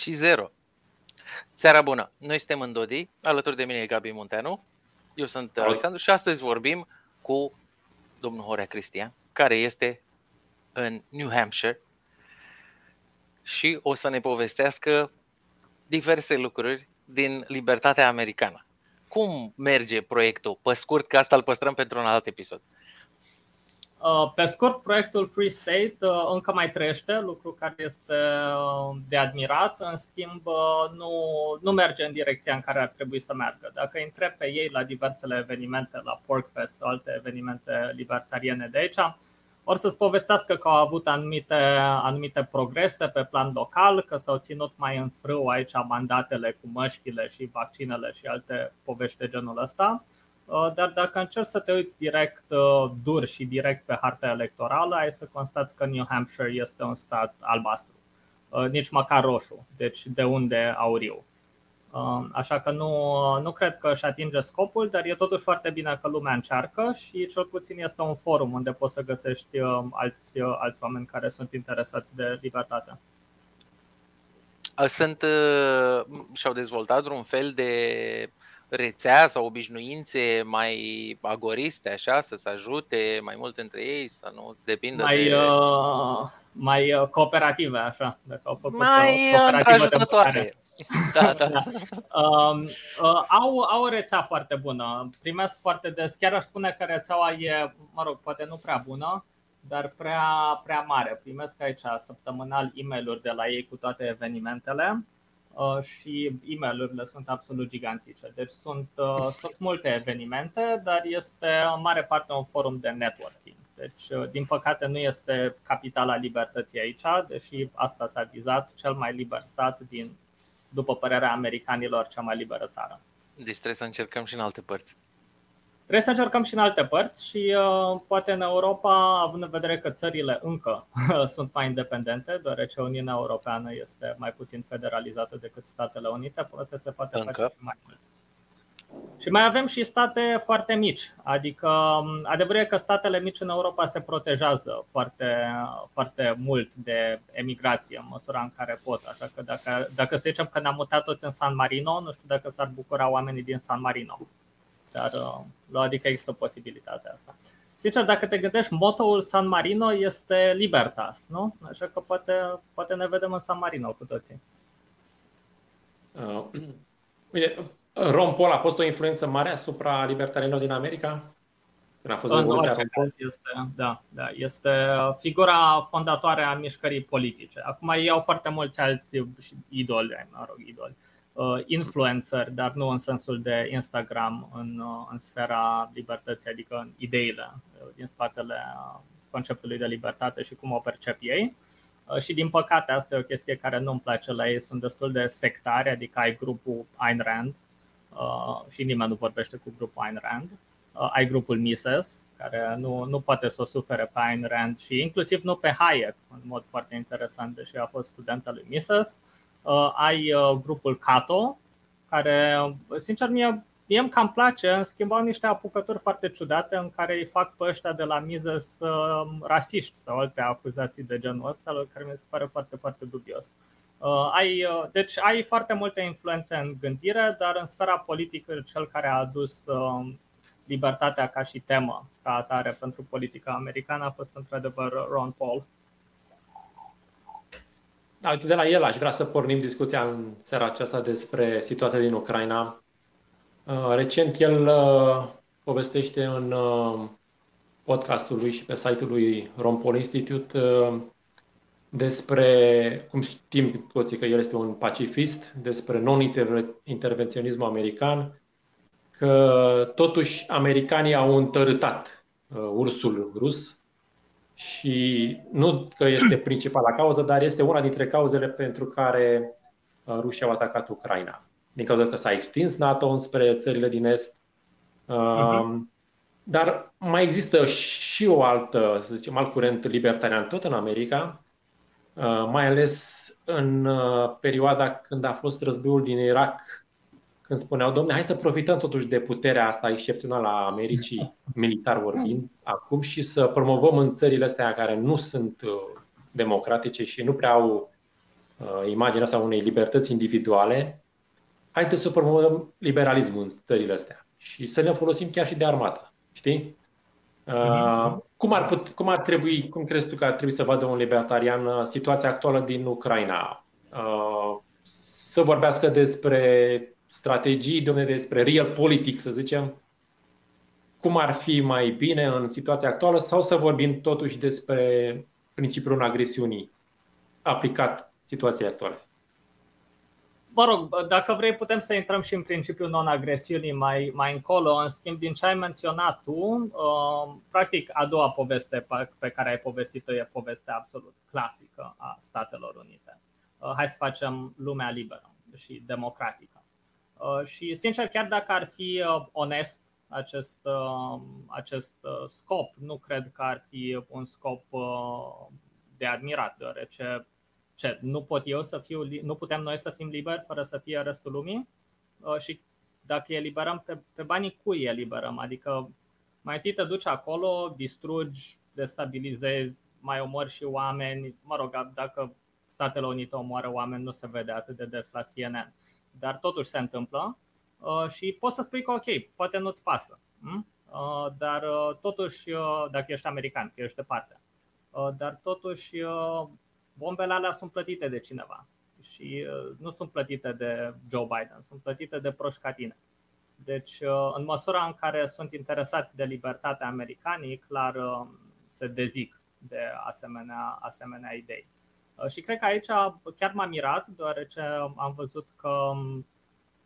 și 0. Seara bună! Noi suntem în Dodi, alături de mine e Gabi Munteanu, eu sunt Alexandru și astăzi vorbim cu domnul Horea Cristian, care este în New Hampshire și o să ne povestească diverse lucruri din libertatea americană. Cum merge proiectul? Pe scurt, că asta îl păstrăm pentru un alt episod. Uh, pe scurt, proiectul Free State uh, încă mai trăiește, lucru care este uh, de admirat, în schimb nu, nu merge în direcția în care ar trebui să meargă. Dacă întreb pe ei la diversele evenimente, la Porkfest sau alte evenimente libertariene de aici, or să-ți povestească că au avut anumite, anumite progrese pe plan local, că s-au ținut mai în frâu aici mandatele cu măștile și vaccinele și alte povești de genul ăsta. Uh, dar dacă încerci să te uiți direct uh, dur și direct pe harta electorală, ai să constați că New Hampshire este un stat albastru, uh, nici măcar roșu, deci de unde auriu. Așa că nu, nu cred că își atinge scopul, dar e totuși foarte bine că lumea încearcă și cel puțin este un forum unde poți să găsești alți, alți oameni care sunt interesați de libertate. Sunt și-au dezvoltat un fel de rețea sau obișnuințe mai agoriste, așa, să se ajute mai mult între ei, să nu depindă mai, de... Uh, mai uh, cooperative, așa, dacă au făcut mai ajutătoare. Da, da. da. Uh, uh, au, au o rețea foarte bună, primesc foarte des, chiar aș spune că rețeaua e, mă rog, poate nu prea bună, dar prea, prea mare. Primesc aici săptămânal e mail de la ei cu toate evenimentele Uh, și e mail sunt absolut gigantice. Deci sunt, uh, sunt multe evenimente, dar este în mare parte un forum de networking. Deci, uh, din păcate, nu este capitala libertății aici, deși asta s-a vizat cel mai liber stat din, după părerea americanilor, cea mai liberă țară. Deci trebuie să încercăm și în alte părți. Trebuie să încercăm și în alte părți și uh, poate în Europa, având în vedere că țările încă sunt mai independente, deoarece Uniunea Europeană este mai puțin federalizată decât Statele Unite, poate se poate încă. face și mai mult. Și mai avem și state foarte mici, adică um, adevărul e că statele mici în Europa se protejează foarte, foarte mult de emigrație în măsura în care pot. Așa că dacă, dacă să zicem că ne-am mutat toți în San Marino, nu știu dacă s-ar bucura oamenii din San Marino. Dar uh, la adică există posibilitatea asta. Sincer, dacă te gândești, motoul San Marino este Libertas, nu? Așa că poate, poate ne vedem în San Marino cu toții. Uh, uite, Ron Paul a fost o influență mare asupra libertarianilor din America? Când a fost în orice caz este, da, da, este figura fondatoare a mișcării politice. Acum ei au foarte mulți alți idoli, mă rog, idoli. Uh, Uh, influencer, dar nu în sensul de Instagram în, uh, în sfera libertății, adică în ideile uh, din spatele conceptului de libertate și cum o percep ei. Și din păcate asta e o chestie care nu-mi place la ei, sunt destul de sectari, adică ai grupul Ayn Rand și nimeni nu vorbește cu grupul Ayn Rand. Ai grupul Mises, care nu, nu poate să o sufere pe Ayn Rand și inclusiv nu pe Hayek, în mod foarte interesant, deși a fost student al lui Mises. Uh, ai uh, grupul Cato, care, sincer, mie, mie îmi cam place, în schimb au niște apucături foarte ciudate în care îi fac pe ăștia de la Mises uh, rasiști sau alte acuzații de genul ăsta, care mi se pare foarte, foarte dubios. Uh, ai, uh, deci ai foarte multe influențe în gândire, dar în sfera politică cel care a adus uh, libertatea ca și temă ca atare pentru politica americană a fost într-adevăr Ron Paul. Da, de la el aș vrea să pornim discuția în seara aceasta despre situația din Ucraina. Uh, recent el uh, povestește în uh, podcastul lui și pe site-ul lui Rompol Institute despre, cum știm toții că el este un pacifist, despre non-intervenționismul american, că totuși americanii au întărâtat ursul rus și nu că este principala cauză, dar este una dintre cauzele pentru care uh, rușii au atacat Ucraina. Din cauza că s-a extins NATO înspre țările din Est. Uh-huh. Dar mai există și o altă, să zicem, alt curent libertarian tot în America, uh, mai ales în uh, perioada când a fost războiul din Irak când spuneau, domne, hai să profităm totuși de puterea asta excepțională a Americii, militar vorbind, acum și să promovăm în țările astea care nu sunt uh, democratice și nu prea au uh, imaginea asta unei libertăți individuale, haideți să promovăm liberalismul în stările astea și să ne folosim chiar și de armată. Știi? Uh, cum, ar put, cum ar trebui, cum crezi tu că ar trebui să vadă un libertarian uh, situația actuală din Ucraina? Uh, să vorbească despre strategii, despre real politic, să zicem, cum ar fi mai bine în situația actuală sau să vorbim totuși despre principiul agresiunii aplicat situației actuale? Mă rog, dacă vrei putem să intrăm și în principiul non-agresiunii mai, mai încolo. În schimb, din ce ai menționat tu, uh, practic a doua poveste pe care ai povestit-o e povestea absolut clasică a Statelor Unite. Uh, hai să facem lumea liberă și democratică. Uh, și, sincer, chiar dacă ar fi onest acest, acest scop, nu cred că ar fi un scop de admirat, deoarece ce, nu pot eu să fiu, nu putem noi să fim liberi fără să fie restul lumii? Uh, și dacă eliberăm pe, pe banii cui eliberăm? Adică mai întâi te duci acolo, distrugi, destabilizezi, mai omori și oameni. Mă rog, dacă Statele Unite omoară oameni, nu se vede atât de des la CNN. Dar totuși se întâmplă uh, și poți să spui că ok, poate nu-ți pasă. Hm? Uh, dar totuși, dacă ești american, că ești departe. Dar totuși bombele alea sunt plătite de cineva și uh, nu sunt plătite de Joe Biden, sunt plătite de proșcatine. Deci, uh, în măsura în care sunt interesați de libertatea americanii, clar uh, se dezic de asemenea, asemenea idei. Și cred că aici chiar m-am mirat, deoarece am văzut că um,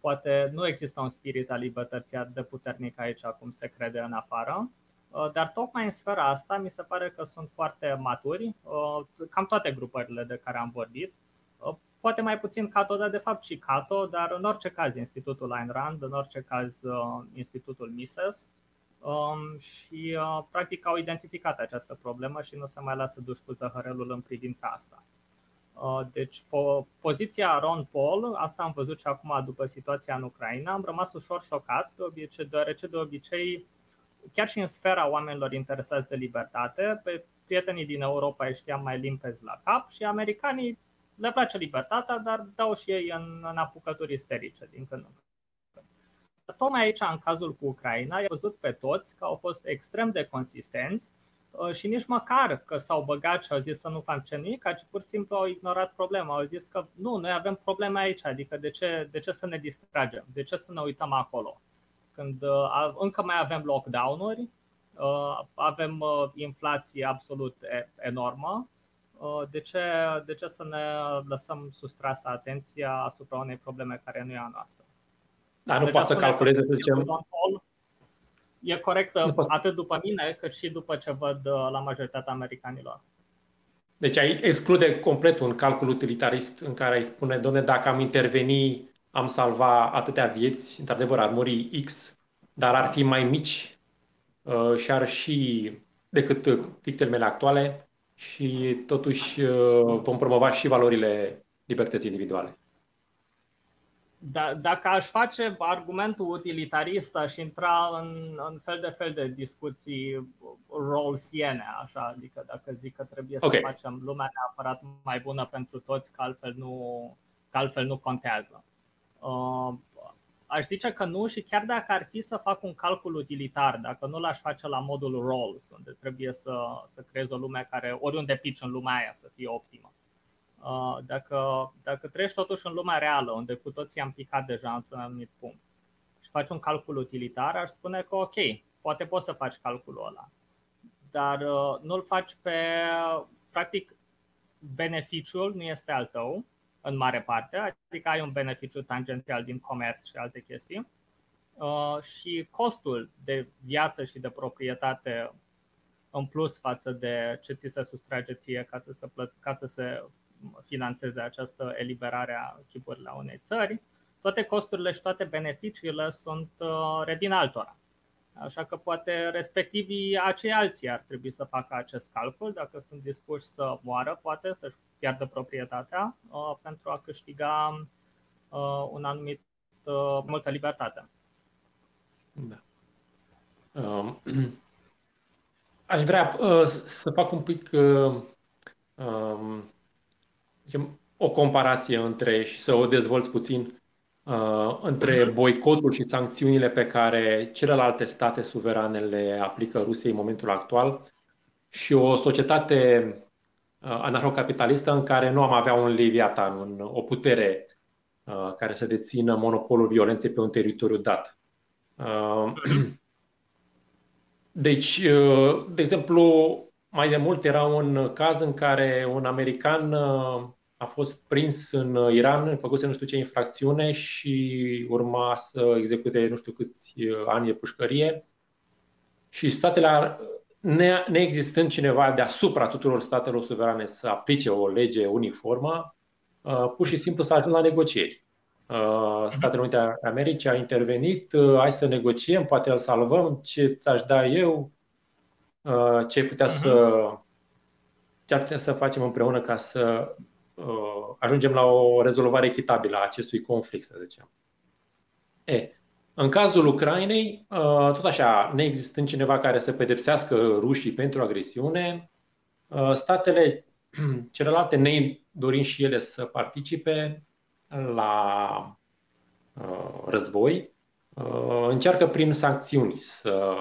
poate nu există un spirit al libertății atât de puternic aici cum se crede în afară Uh, dar tocmai în sfera asta mi se pare că sunt foarte maturi, uh, cam toate grupările de care am vorbit. Uh, poate mai puțin Cato, dar de fapt și Cato, dar în orice caz Institutul Ayn Rand, în orice caz Institutul Mises. Um, și practic au identificat această problemă și nu se mai lasă duși cu zăhărelul în privința asta. Deci, po- poziția Ron Paul, asta am văzut și acum după situația în Ucraina, am rămas ușor șocat, deoarece de obicei chiar și în sfera oamenilor interesați de libertate, pe prietenii din Europa îi știam mai limpezi la cap și americanii le place libertatea, dar dau și ei în, în apucături isterice din când în când. Tocmai aici, în cazul cu Ucraina, i-am văzut pe toți că au fost extrem de consistenți uh, și nici măcar că s-au băgat și au zis să nu facem nimic, ci pur și simplu au ignorat problema. Au zis că nu, noi avem probleme aici, adică de ce, de ce să ne distragem, de ce să ne uităm acolo când uh, încă mai avem lockdown-uri, uh, avem uh, inflație absolut enormă, de ce, de ce să ne lăsăm sustrasă atenția asupra unei probleme care nu e a noastră? Dar nu deci poate să calculeze, să zicem. E corectă atât după mine, cât și după ce văd la majoritatea americanilor. Deci ai exclude complet un calcul utilitarist în care ai spune, doamne, dacă am interveni am salva atâtea vieți, într-adevăr ar muri X, dar ar fi mai mici uh, și ar și decât victimele actuale și totuși uh, vom promova și valorile libertății individuale. Da, dacă aș face argumentul utilitarist, aș intra în, în fel de fel de discuții rawlsiene, așa, adică dacă zic că trebuie okay. să facem lumea neapărat mai bună pentru toți, că altfel nu, că altfel nu contează. Uh, aș zice că nu și chiar dacă ar fi să fac un calcul utilitar, dacă nu l-aș face la modul roles, unde trebuie să, să creez o lume care, oriunde pitch în lumea aia, să fie optimă. Uh, dacă, dacă trăiești totuși în lumea reală, unde cu toții am picat deja într-un anumit punct și faci un calcul utilitar, aș spune că ok, poate poți să faci calculul ăla, dar uh, nu-l faci pe, practic, beneficiul nu este al tău, în mare parte, adică ai un beneficiu tangențial din comerț și alte chestii. Uh, și costul de viață și de proprietate în plus față de ce ți se sustrage ție ca să se, plăt- ca să se financeze această eliberare a chipurilor la unei țări, toate costurile și toate beneficiile sunt uh, revin altora. Așa că poate respectivii acei alții ar trebui să facă acest calcul, dacă sunt dispuși să moară, poate să-și piardă proprietatea uh, pentru a câștiga uh, un anumit uh, multă libertate. Da. Um, aș vrea uh, să fac un pic uh, um, o comparație între și să o dezvolți puțin uh, între mhm. boicotul și sancțiunile pe care celelalte state suverane le aplică Rusiei în momentul actual și o societate uh, anarhocapitalistă în care nu am avea un leviatan, un, o putere uh, care să dețină monopolul violenței pe un teritoriu dat. Uh, deci, uh, de exemplu, mai de mult era un caz în care un american uh, a fost prins în Iran, făcuse nu știu ce infracțiune și urma să execute nu știu câți ani de pușcărie. Și statele, ne, neexistând cineva deasupra tuturor statelor suverane să aplice o lege uniformă, pur și simplu s-a ajuns la negocieri. Mhm. Statele Unite ale Americii a intervenit, hai să negociem, poate îl salvăm, ce ți-aș da eu, ce ai putea uh-huh. să ce ar putea să facem împreună ca să uh, ajungem la o rezolvare echitabilă a acestui conflict, să zicem. E, în cazul Ucrainei, uh, tot așa, neexistând cineva care să pedepsească rușii pentru agresiune, uh, statele celelalte, ne dorim și ele să participe la uh, război, uh, încearcă prin sancțiuni să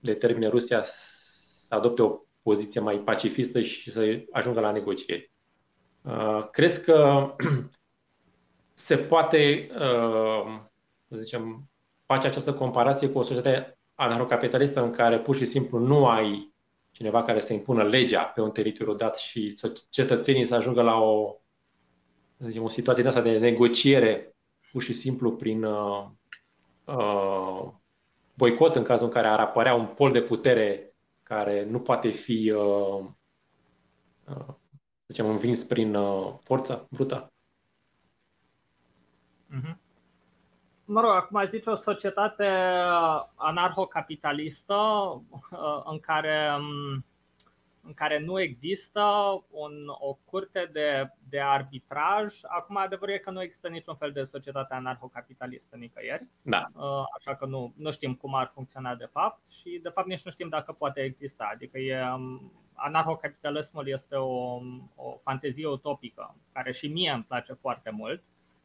determine Rusia să adopte o poziție mai pacifistă și să ajungă la negocieri. Uh, crezi că se poate, uh, să zicem, face această comparație cu o societate anarhocapitalistă în care pur și simplu nu ai cineva care să impună legea pe un teritoriu dat și cetățenii să ajungă la o, să zicem, o situație de asta de negociere pur și simplu prin uh, uh, boicot în cazul în care ar apărea un pol de putere care nu poate fi uh, uh, să zicem, învins prin uh, forța brută. Mm-hmm. Mă rog, acum zici o societate anarhocapitalistă în care um, în care nu există un, o curte de, de arbitraj. Acum, adevărul e că nu există niciun fel de societate anarhocapitalistă nicăieri, da. Uh, așa că nu, nu știm cum ar funcționa de fapt și, de fapt, nici nu știm dacă poate exista. Adică e, um, anarhocapitalismul este o, o fantezie utopică, care și mie îmi place foarte mult.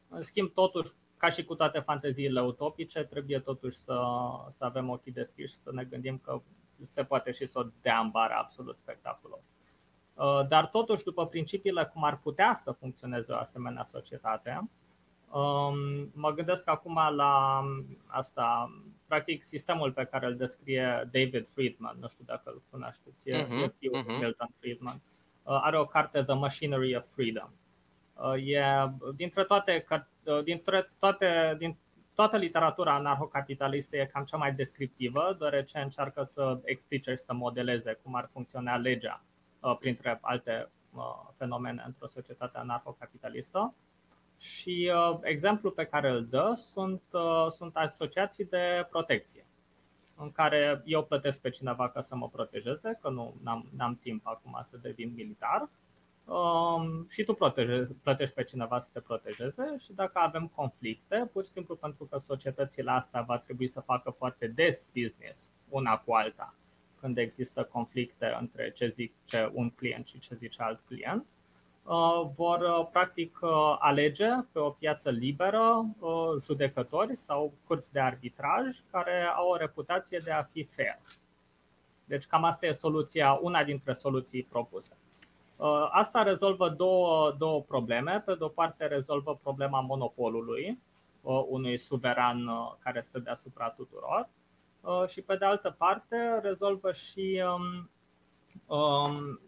În schimb, totuși, ca și cu toate fanteziile utopice, trebuie totuși să, să avem ochii deschiși, să ne gândim că se poate și să o dea în bară absolut spectaculos. Uh, dar totuși, după principiile cum ar putea să funcționeze o asemenea societate, um, mă gândesc acum la asta, practic sistemul pe care îl descrie David Friedman, nu știu dacă îl cunoașteți, e uh-huh, uh-huh. Milton Friedman. Uh, are o carte The Machinery of Freedom. Uh, e dintre toate, dintre toate, din toată literatura anarhocapitalistă e cam cea mai descriptivă, deoarece încearcă să explice și să modeleze cum ar funcționa legea, uh, printre alte uh, fenomene într-o societate anarhocapitalistă. Și uh, exemplul pe care îl dă sunt, sunt asociații de protecție, în care eu plătesc pe cineva ca să mă protejeze, că nu am timp acum să devin militar, um, și tu protejezi, plătești pe cineva să te protejeze și dacă avem conflicte, pur și simplu pentru că societățile astea va trebui să facă foarte des business una cu alta când există conflicte între ce zice un client și ce zice alt client, uh, vor uh, practic uh, alege pe o piață liberă judecători sau curți de arbitraj care au o reputație de a fi fair. Deci cam asta e soluția, una dintre soluții propuse. Uh, asta rezolvă două, două probleme. Pe de o parte, rezolvă problema monopolului uh, unui suveran uh, care stă deasupra tuturor, și pe de altă parte, rezolvă și. Um, um,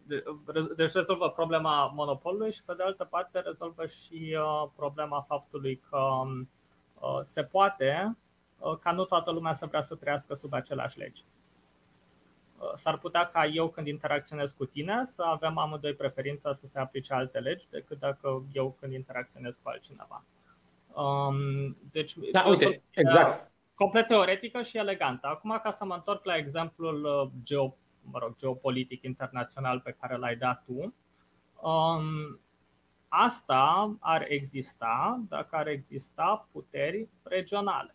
deci rezolvă problema monopolului și pe de altă parte rezolvă și problema faptului că um, se poate ca nu toată lumea să vrea să trăiască sub aceleași legi. Uh, s-ar putea ca eu când interacționez cu tine să avem amândoi preferința să se aplice alte legi decât dacă eu când interacționez cu altcineva. Um, deci, da, uite, exact. Complet teoretică și elegantă. Acum, ca să mă întorc la exemplul uh, geo, mă rog, geopolitic internațional pe care l-ai dat tu, um, asta ar exista dacă ar exista puteri regionale,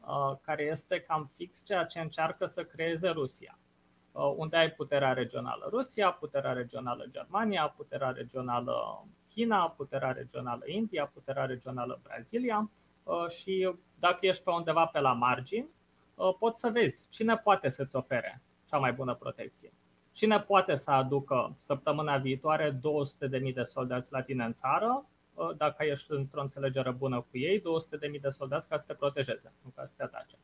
uh, care este cam fix ceea ce încearcă să creeze Rusia. Uh, unde ai puterea regională Rusia, puterea regională Germania, puterea regională China, puterea regională India, puterea regională Brazilia și dacă ești pe undeva pe la margini, poți să vezi cine poate să-ți ofere cea mai bună protecție. Cine poate să aducă săptămâna viitoare 200.000 de soldați la tine în țară, dacă ești într-o înțelegere bună cu ei, 200.000 de soldați ca să te protejeze, nu ca să te atace.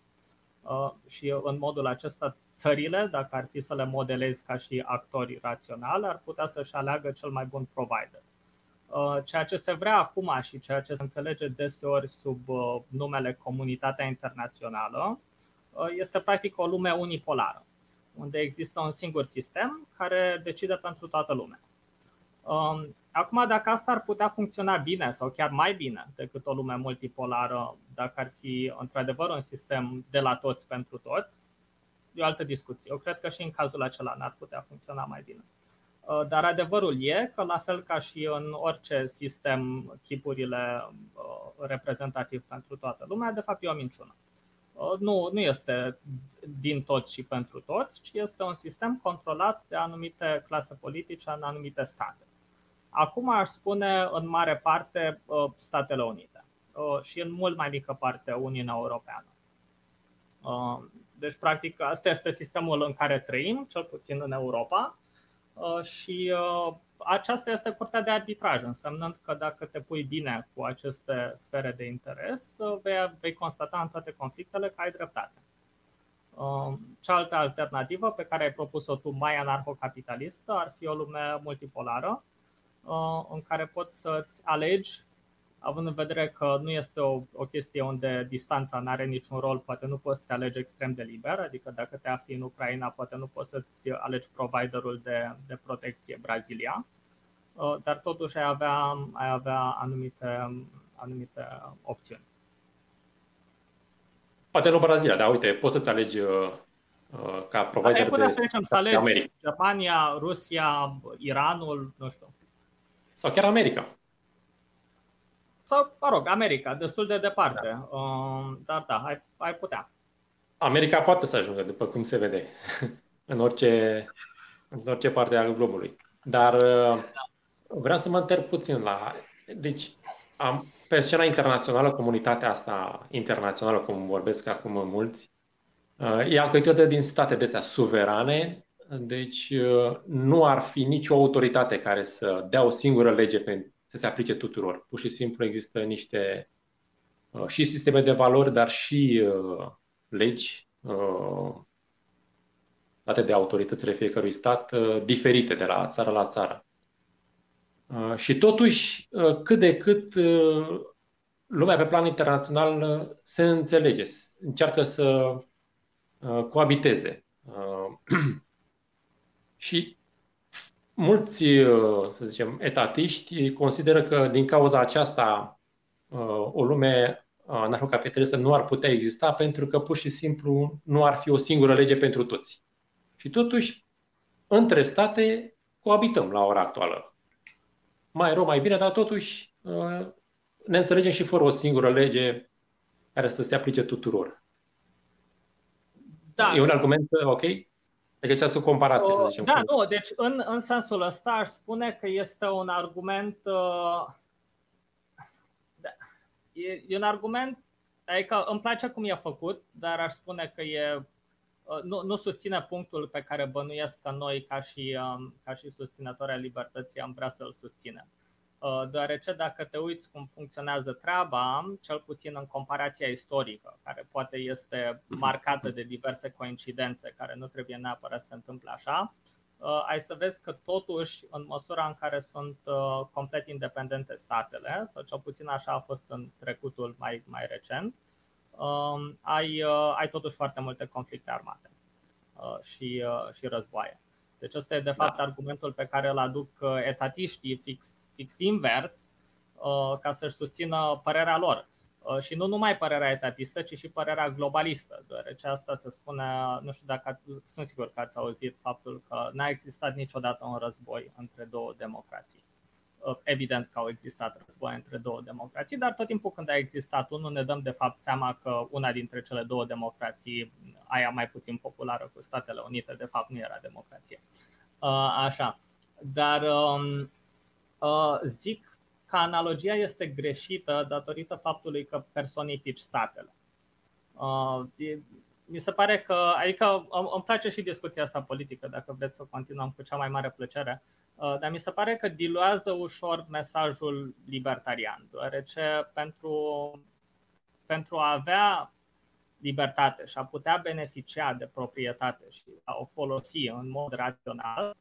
Și în modul acesta, țările, dacă ar fi să le modelezi ca și actori raționali, ar putea să-și aleagă cel mai bun provider. Ceea ce se vrea acum și ceea ce se înțelege deseori sub numele comunitatea internațională este practic o lume unipolară unde există un singur sistem care decide pentru toată lumea. Um, acum, dacă asta ar putea funcționa bine sau chiar mai bine decât o lume multipolară, dacă ar fi într-adevăr un sistem de la toți pentru toți, e o altă discuție. Eu cred că și în cazul acela n-ar putea funcționa mai bine. Uh, dar adevărul e că, la fel ca și în orice sistem, chipurile uh, reprezentativ pentru toată lumea, de fapt e o minciună. Uh, nu, nu este din toți și pentru toți, ci este un sistem controlat de anumite clase politice în anumite state. Acum aș spune în mare parte uh, Statele Unite uh, și în mult mai mică parte Uniunea Europeană. Deci, practic, asta este sistemul în care trăim, cel puțin în Europa, și aceasta este curtea de arbitraj, însemnând că dacă te pui bine cu aceste sfere de interes, vei, vei constata în toate conflictele că ai dreptate. Um, cealaltă alternativă pe care ai propus-o tu, mai anarhocapitalistă, ar fi o lume multipolară, uh, în care poți să-ți alegi având în vedere că nu este o, o chestie unde distanța nu are niciun rol, poate nu poți să alegi extrem de liber, adică dacă te afli în Ucraina, poate nu poți să-ți alegi providerul de, de protecție Brazilia, uh, dar totuși ai avea, ai avea anumite, anumite opțiuni. Poate nu Brazilia, dar uite, poți să-ți alegi uh, uh ca provider ai putea de să zicem, să alegi America. Germania, Rusia, Iranul, nu știu. Sau chiar America sau, mă rog, America, destul de departe. Da. Uh, dar da, ai, ai putea. America poate să ajungă, după cum se vede, în orice, în orice parte a globului. Dar uh, vreau să mă întreb puțin la. Deci, am, pe scena internațională, comunitatea asta internațională, cum vorbesc acum mulți, uh, e alcătuită din state de astea suverane, deci uh, nu ar fi nicio autoritate care să dea o singură lege pentru să se aplice tuturor. Pur și simplu există niște uh, și sisteme de valori, dar și uh, legi uh, date de autoritățile fiecărui stat diferite de la țară la țară. Și totuși, cât de cât lumea pe plan internațional se înțelege, încearcă să coabiteze. Și mulți, uh, să zicem, etatiști consideră că din cauza aceasta uh, o lume anarhocapitalistă nu ar putea exista pentru că pur și simplu nu ar fi o singură lege pentru toți. Și totuși, între state coabităm la ora actuală. Mai rău, mai bine, dar totuși uh, ne înțelegem și fără o singură lege care să se aplice tuturor. Da. E un argument ok? Deci această comparație, să zicem. Da, nu, deci în, în sensul ăsta aș spune că este un argument. Uh, da, e, e un argument, adică îmi place cum e făcut, dar aș spune că e uh, nu, nu susține punctul pe care bănuiesc că noi, ca și, um, ca și susținători ai libertății, am vrea să-l susținem. Uh, deoarece dacă te uiți cum funcționează treaba, cel puțin în comparația istorică, care poate este mhm. marcată de diverse coincidențe care nu trebuie neapărat să se întâmple așa, uh, ai să vezi că totuși, în măsura în care sunt uh, complet independente statele, sau cel puțin așa a fost în trecutul mai, mai recent, um, ai, ai totuși foarte multe conflicte armate și, și războaie. Deci ăsta e de fapt da. argumentul pe care îl aduc etatiștii fix fix invers uh, ca să-și susțină părerea lor. Uh, și nu numai părerea etatistă, ci și părerea globalistă, deoarece asta se spune, nu știu dacă sunt sigur că ați auzit faptul că n-a existat niciodată un război între două democrații. Uh, evident că au existat război între două democrații, dar tot timpul când a existat unul ne dăm de fapt seama că una dintre cele două democrații, aia mai puțin populară cu Statele Unite, de fapt nu era democrație. Așa. Dar um, Uh, zic că analogia este greșită datorită faptului că personifici statele. Mi se pare că, adică îmi place și discuția asta politică, dacă vreți să continuăm cu cea mai mare plăcere, dar mi se pare că diluează ușor mesajul libertarian, deoarece pentru, pentru a avea libertate și a putea beneficia de proprietate și a o folosi în mod rațional,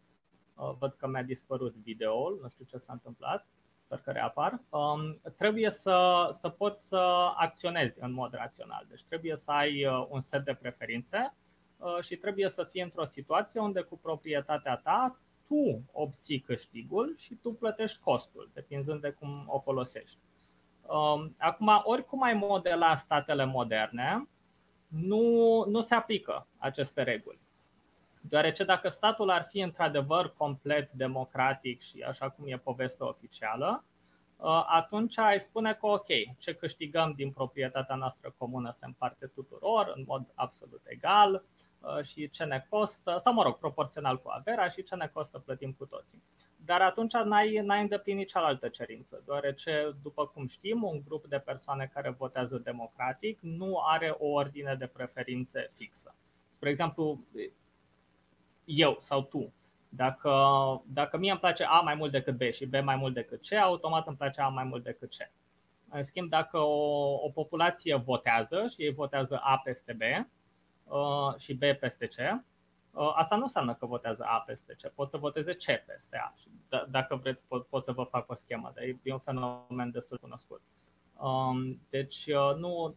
văd că mi-a dispărut videoul, nu știu ce s-a întâmplat, sper că reapar, um, trebuie să, să poți să acționezi în mod rațional. Deci trebuie să ai uh, un set de preferințe uh, și trebuie să fii într-o situație unde cu proprietatea ta tu obții câștigul și tu plătești costul, depinzând de cum o folosești. Um, acum, oricum ai modela statele moderne, nu, nu se aplică aceste reguli. Deoarece dacă statul ar fi într-adevăr complet democratic și așa cum e povestea oficială, uh, atunci ai spune că ok, ce câștigăm din proprietatea noastră comună se împarte tuturor în mod absolut egal uh, și ce ne costă, sau mă rog, proporțional cu averea și ce ne costă plătim cu toții. Dar atunci n-ai, n-ai îndeplinit cealaltă cerință, deoarece, după cum știm, un grup de persoane care votează democratic nu are o ordine de preferințe fixă. Spre exemplu, eu sau tu. Dacă, dacă mie îmi place A mai mult decât B și B mai mult decât C, automat îmi place A mai mult decât C. În schimb, dacă o, o populație votează și ei votează A peste B uh, și B peste C, uh, asta nu înseamnă că votează A peste C, pot să voteze C peste A. D- dacă vreți, pot, pot să vă fac o schemă, dar e un fenomen destul cunoscut. Um, deci, uh, nu,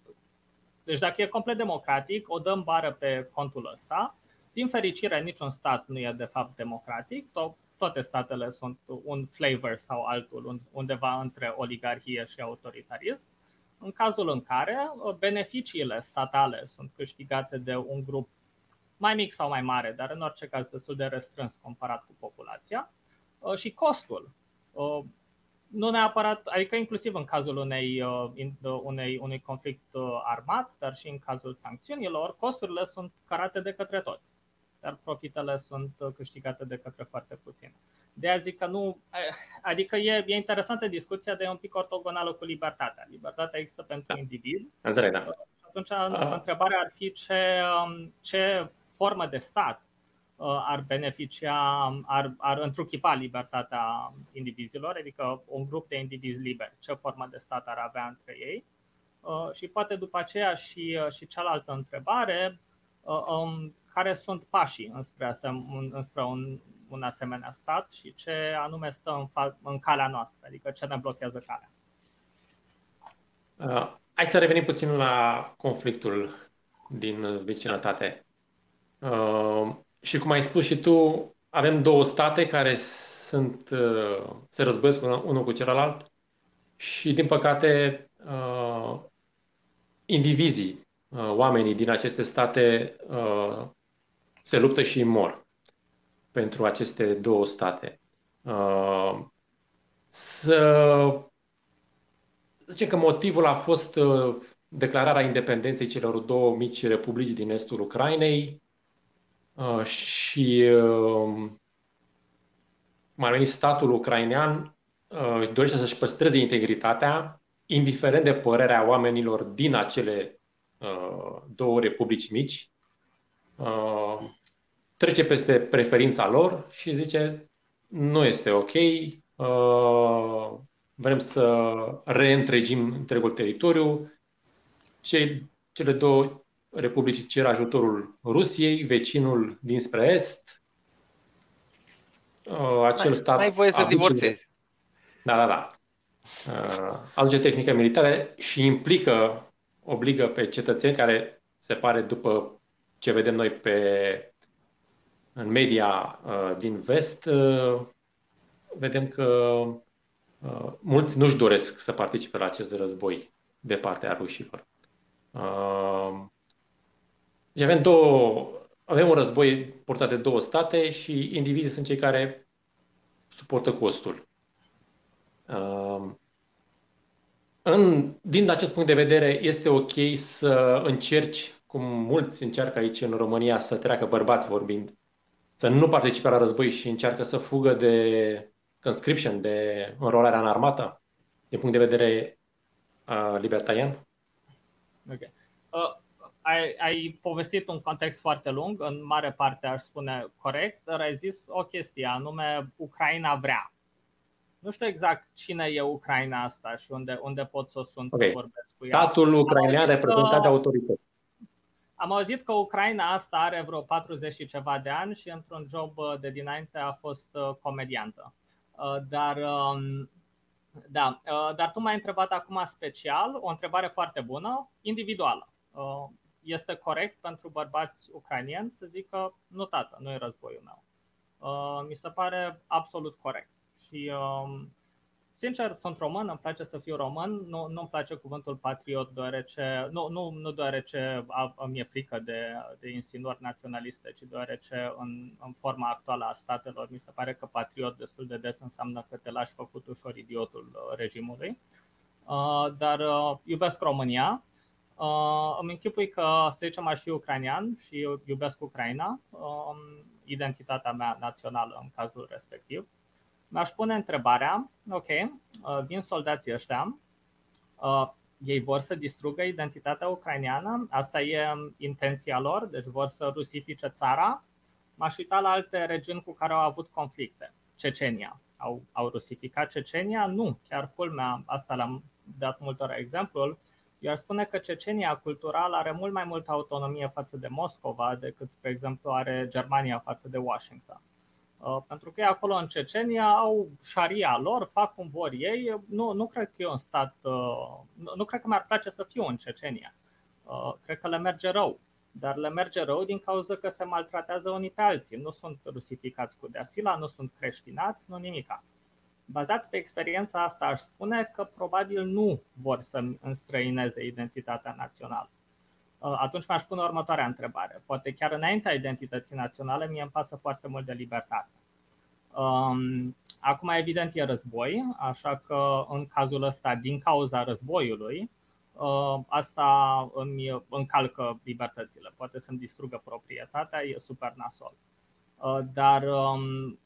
deci dacă e complet democratic, o dăm bară pe contul ăsta din fericire, niciun stat nu e de fapt democratic, toate statele sunt un flavor sau altul undeva între oligarhie și autoritarism. În cazul în care uh, beneficiile statale sunt câștigate de un grup mai mic sau mai mare, dar în orice caz destul de restrâns comparat cu populația, uh, și costul. Uh, nu neapărat, adică inclusiv în cazul unei, unei, unui conflict armat, dar și în cazul sancțiunilor, costurile sunt carate de către toți dar profitele sunt câștigate de către foarte puțin. De aia zic că nu, adică e, e interesantă discuția, de un pic ortogonală cu libertatea. Libertatea există pentru da. individ. Înțeleg, da. Atunci, uh. întrebarea ar fi ce, um, ce formă de stat uh, ar beneficia, ar, ar întruchipa libertatea indivizilor, adică un grup de indivizi liberi, ce formă de stat ar avea între ei. Uh, și poate după aceea și, și cealaltă întrebare, um, care sunt pașii înspre, asem- înspre un, un asemenea stat și ce anume stă în, fa- în calea noastră, adică ce ne blochează calea. Uh, hai să revenim puțin la conflictul din vecinătate. Uh, și cum ai spus și tu, avem două state care sunt, uh, se războiesc unul cu celălalt și, din păcate, uh, indivizii, uh, oamenii din aceste state uh, se luptă și mor pentru aceste două state. Uh, să zicem că motivul a fost uh, declararea independenței celor două mici republici din estul Ucrainei uh, și mai venit statul ucrainean își dorește să-și păstreze integritatea, indiferent de părerea oamenilor din acele două republici mici, trece peste preferința lor și zice nu este ok, uh, vrem să reîntregim întregul teritoriu. Cei, cele două republici cer ajutorul Rusiei, vecinul dinspre est, uh, acel mai, stat... Mai voie să divorțezi. Da, da, da. Uh, aduce tehnică militară și implică, obligă pe cetățeni care se pare după ce vedem noi pe în media uh, din vest, uh, vedem că uh, mulți nu-și doresc să participe la acest război de partea rușilor. Deci avem, două, avem un război purtat de două state și indivizii sunt cei care suportă costul. În, din acest punct de vedere, este ok să încerci, cum mulți încearcă aici în România, să treacă bărbați vorbind, să nu participe la război și încearcă să fugă de conscription, de înrolarea în armată? din punct de vedere uh, libertarian? Ok. Uh, ai, ai povestit un context foarte lung, în mare parte aș spune corect, dar ai zis o chestie, anume Ucraina vrea. Nu știu exact cine e Ucraina asta și unde, unde pot să o sun okay. să vorbesc cu ea. Statul ucrainean reprezentat de autorități. Am auzit că Ucraina asta are vreo 40 și ceva de ani și într-un job de dinainte a fost uh, comediantă. Uh, dar, um, da, uh, dar tu m-ai întrebat acum special o întrebare foarte bună, individuală. Este corect pentru bărbați ucrainieni să zică nu tată, nu e războiul meu. Mi se pare absolut corect. Și um, Sincer, sunt român, îmi place să fiu român, nu, nu-mi place cuvântul patriot deoarece, nu, nu, nu deoarece mi-e frică de, de insinuări naționaliste, ci deoarece în, în forma actuală a statelor mi se pare că patriot destul de des înseamnă că te lași făcut ușor idiotul uh, regimului. Uh, dar uh, iubesc România, îmi închipui că, să zicem, aș fi ucrainean și iubesc Ucraina, identitatea mea națională în cazul respectiv mi-aș pune întrebarea, ok, uh, vin soldații ăștia, uh, ei vor să distrugă identitatea ucraineană, asta e intenția lor, deci vor să rusifice țara. M-aș uita la alte regiuni cu care au avut conflicte. Cecenia. Au, au rusificat Cecenia? Nu, chiar culmea, asta l-am dat multor exemplul. Eu ar spune că Cecenia cultural are mult mai multă autonomie față de Moscova decât, spre exemplu, are Germania față de Washington. Uh, pentru că acolo în Cecenia au șaria lor, fac cum vor ei. Nu, nu cred că e un stat, uh, nu, nu cred că mi-ar place să fiu în Cecenia. Uh, cred că le merge rău. Dar le merge rău din cauza că se maltratează unii pe alții. Nu sunt rusificați cu deasila, nu sunt creștinați, nu nimica. Bazat pe experiența asta, aș spune că probabil nu vor să înstrăineze identitatea națională. Uh, atunci mi-aș pune următoarea întrebare. Poate chiar înaintea identității naționale, mie îmi pasă foarte mult de libertate. Um, acum, evident, e război, așa că în cazul ăsta, din cauza războiului, uh, asta îmi încalcă libertățile. Poate să-mi distrugă proprietatea, e super nasol. Uh, dar um,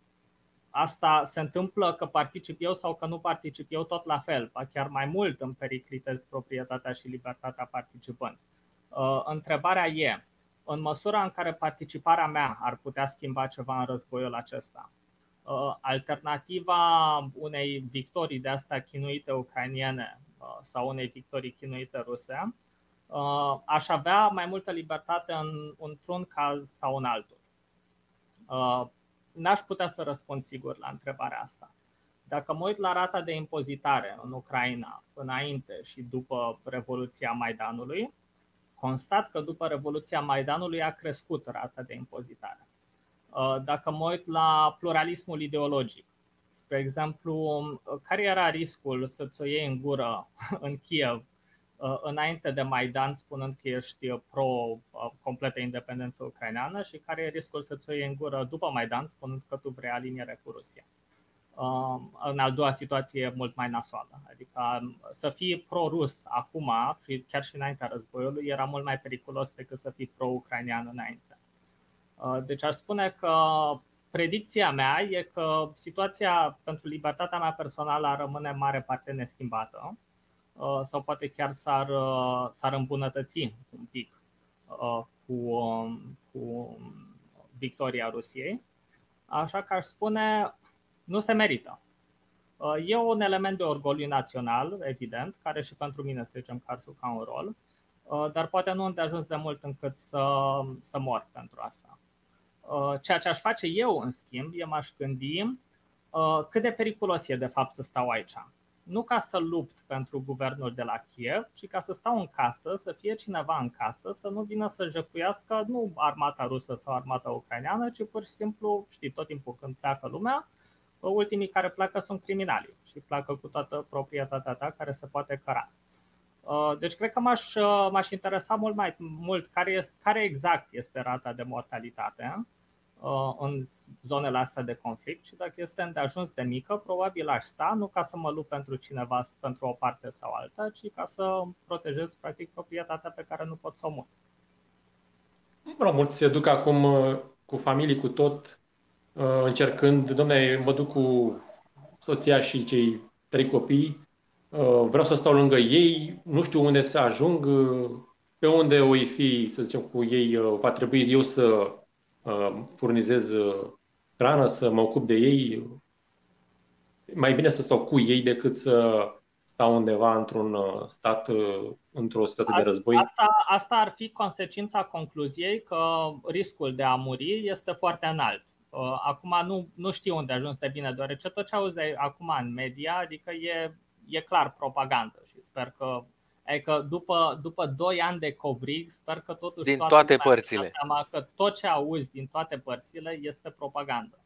asta se întâmplă că particip eu sau că nu particip eu tot la fel, chiar mai mult îmi periclitez proprietatea și libertatea participând. Uh, întrebarea e, în măsura în care participarea mea ar putea schimba ceva în războiul acesta, uh, alternativa unei victorii de asta chinuite ucrainiene uh, sau unei victorii chinuite ruse, aș avea mai multă libertate în, într-un caz sau în altul. N-aș putea să răspund sigur la întrebarea asta. Dacă mă uit la rata de impozitare în Ucraina înainte și după Revoluția Maidanului, constat că după Revoluția Maidanului a crescut rata de impozitare. Uh, dacă mă uit la pluralismul ideologic, spre exemplu, care era riscul să-ți o iei în gură în Kiev uh, înainte de Maidan, spunând că ești pro-completă uh, independență ucraineană și care e riscul să-ți o iei în gură după Maidan, spunând că tu vrei aliniere cu Rusia. Um, în al doua situație mult mai nasoală. Adică um, să fii pro-rus acum și chiar și înaintea războiului era mult mai periculos decât să fii pro-ucrainean înainte. Uh, deci aș spune că predicția mea e că situația pentru libertatea mea personală ar rămâne în mare parte neschimbată uh, sau poate chiar s-ar, uh, s-ar îmbunătăți un pic cu, um, cu victoria Rusiei. Așa că aș spune nu se merită. Uh, e un element de orgoliu național, evident, care și pentru mine, să zicem, că ar juca un rol, uh, dar poate nu de ajuns de mult încât să, să mor pentru asta. Uh, ceea ce aș face eu, în schimb, e m-aș gândi cât de periculos e de fapt să stau aici. Nu ca să lupt pentru guvernul de la Kiev, ci ca să stau în casă, să fie cineva în casă, să nu vină să jefuiască nu armata rusă sau armata ucraineană, ci pur și simplu, știi, tot timpul când pleacă lumea, ultimii care pleacă sunt criminali și pleacă cu toată proprietatea ta care se poate căra. Uh, deci cred că m-aș, uh, m-aș interesa mult mai mult care, este, care exact este rata de mortalitate uh, în zonele astea de conflict și dacă este îndeajuns de mică, probabil aș sta, nu ca să mă lupt pentru cineva, pentru o parte sau alta, ci ca să protejez practic proprietatea pe care nu pot să o mut. Mulți se duc acum cu familii, cu tot, Uh, încercând, domne, mă duc cu soția și cei trei copii vreau să stau lângă ei, nu știu unde să ajung, pe unde o fi, să zicem, cu ei, va trebui eu să furnizez hrană, să mă ocup de ei. Mai bine să stau cu ei decât să stau undeva într-un stat, într-o situație de război. Asta, asta ar fi consecința concluziei că riscul de a muri este foarte înalt. Acum nu, nu știu unde a ajuns de bine, deoarece tot ce auzi acum în media, adică e, e clar propagandă și sper că Adică după, după 2 ani de covrig, sper că totuși din toate, toate părțile. Seama că tot ce auzi din toate părțile este propagandă.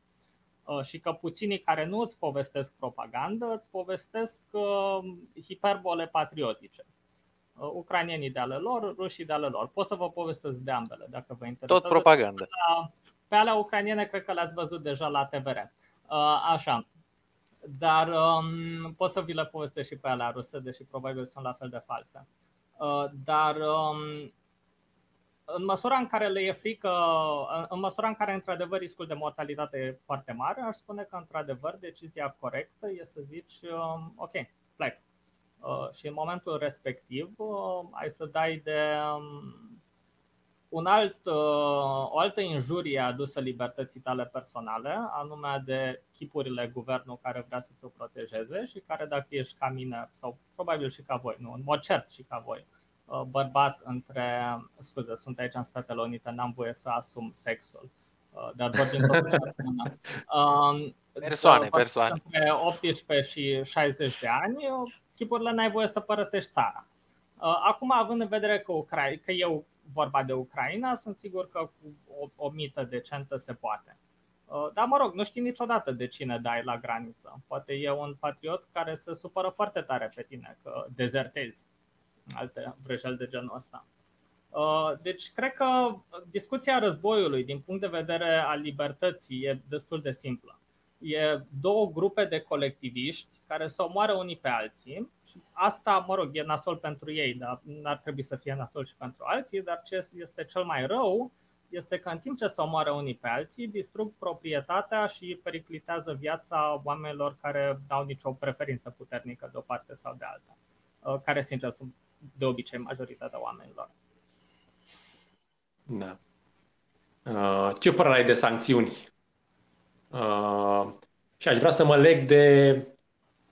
Uh, și că puținii care nu îți povestesc propagandă, îți povestesc uh, hiperbole patriotice. Uh, ucranienii de ale lor, rușii de ale lor. Pot să vă povestesc de ambele, dacă vă interesează. Tot propagandă. Pe alea ucraniene cred că le-ați văzut deja la TVR. Așa. Dar um, pot să vi le povestesc și pe alea ruse, deși probabil sunt la fel de false. Uh, dar um, în măsura în care le e frică, în măsura în care într-adevăr riscul de mortalitate e foarte mare, aș spune că într-adevăr decizia corectă e să zici um, ok, plec. Uh, și în momentul respectiv uh, ai să dai de um, un alt, uh, o altă injurie adusă libertății tale personale, anume de chipurile guvernului care vrea să te protejeze și care dacă ești ca mine, sau probabil și ca voi, nu, în mod cert și ca voi, uh, bărbat între, scuze, sunt aici în Statele Unite, n-am voie să asum sexul, uh, dar vorbim um, Persoane, persoane. Între 18 și 60 de ani, chipurile n-ai voie să părăsești țara. Acum, având în vedere că, Ucra- că eu vorba de Ucraina, sunt sigur că cu o, o mită decentă se poate. Uh, dar mă rog, nu știi niciodată de cine dai la graniță. Poate e un patriot care se supără foarte tare pe tine că dezertezi alte vrăjeli de genul ăsta. Uh, deci, cred că discuția războiului, din punct de vedere al libertății, e destul de simplă. E două grupe de colectiviști care se omoară unii pe alții asta, mă rog, e nasol pentru ei, dar n-ar trebui să fie nasol și pentru alții, dar ce este cel mai rău este că în timp ce se omoară unii pe alții, distrug proprietatea și periclitează viața oamenilor care n-au nicio preferință puternică de o parte sau de alta, uh, care, sincer, sunt de obicei majoritatea oamenilor. Da. Uh, ce părere ai de sancțiuni? Uh, și aș vrea să mă leg de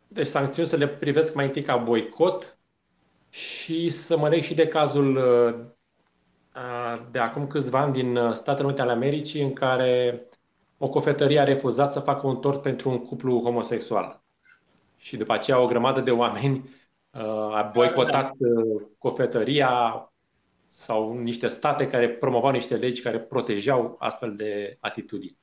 deci sancțiuni să le privesc mai întâi ca boicot și să mă leg și de cazul uh, de acum câțiva ani din uh, Statele Unite ale Americii în care o cofetărie a refuzat să facă un tort pentru un cuplu homosexual. Și după aceea o grămadă de oameni uh, a boicotat cofetăria sau niște state care promovau niște legi care protejau astfel de atitudini.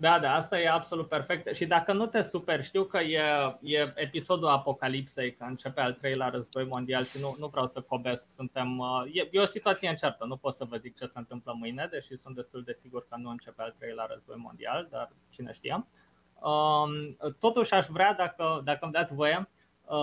Da, da, asta e absolut perfect. Și dacă nu te super, știu că e, e episodul apocalipsei, că începe al treilea război mondial și nu, nu vreau să cobesc. Suntem, uh, e, e o situație încertă, nu pot să vă zic ce se întâmplă mâine, deși sunt destul de sigur că nu începe al treilea război mondial, dar cine știe. Um, totuși aș vrea, dacă, dacă îmi dați voie, Uh,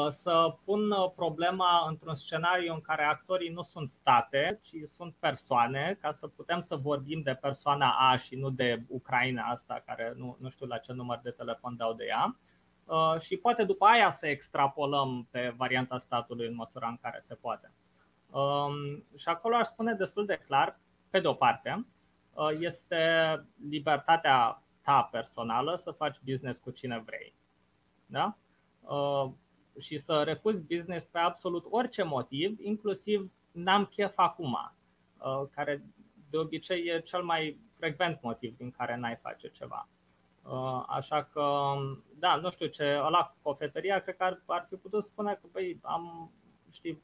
să pun uh, problema într-un scenariu în care actorii nu sunt state, ci sunt persoane, ca să putem să vorbim de persoana A și nu de Ucraina asta, care nu, nu știu la ce număr de telefon dau de ea. Uh, și poate după aia să extrapolăm pe varianta statului în măsura în care se poate. Um, și acolo aș spune destul de clar, pe de o parte, este libertatea ta personală să faci business cu cine vrei. Da? Și să refuzi business pe absolut orice motiv, inclusiv n-am chef acum, uh, care de obicei e cel mai frecvent motiv din care n-ai face ceva. Uh, așa că, da, nu știu ce, ăla cu cofetăria, cred că ar, ar fi putut spune că, băi, am, știi,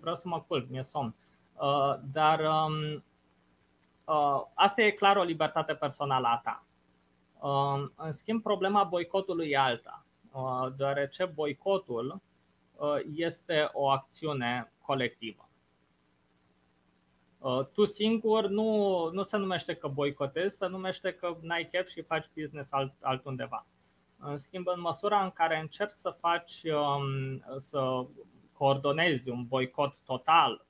vreau să mă culc, mi-e somn. Uh, dar um, asta e clar o libertate personală a ta. În schimb, problema boicotului e alta. Uh, deoarece boicotul uh, este o acțiune colectivă. Uh, tu singur nu, nu se numește că boicotezi, se numește că n-ai chef și faci business alt, altundeva. În schimb, în măsura în care încerci să faci, um, să coordonezi un boicot total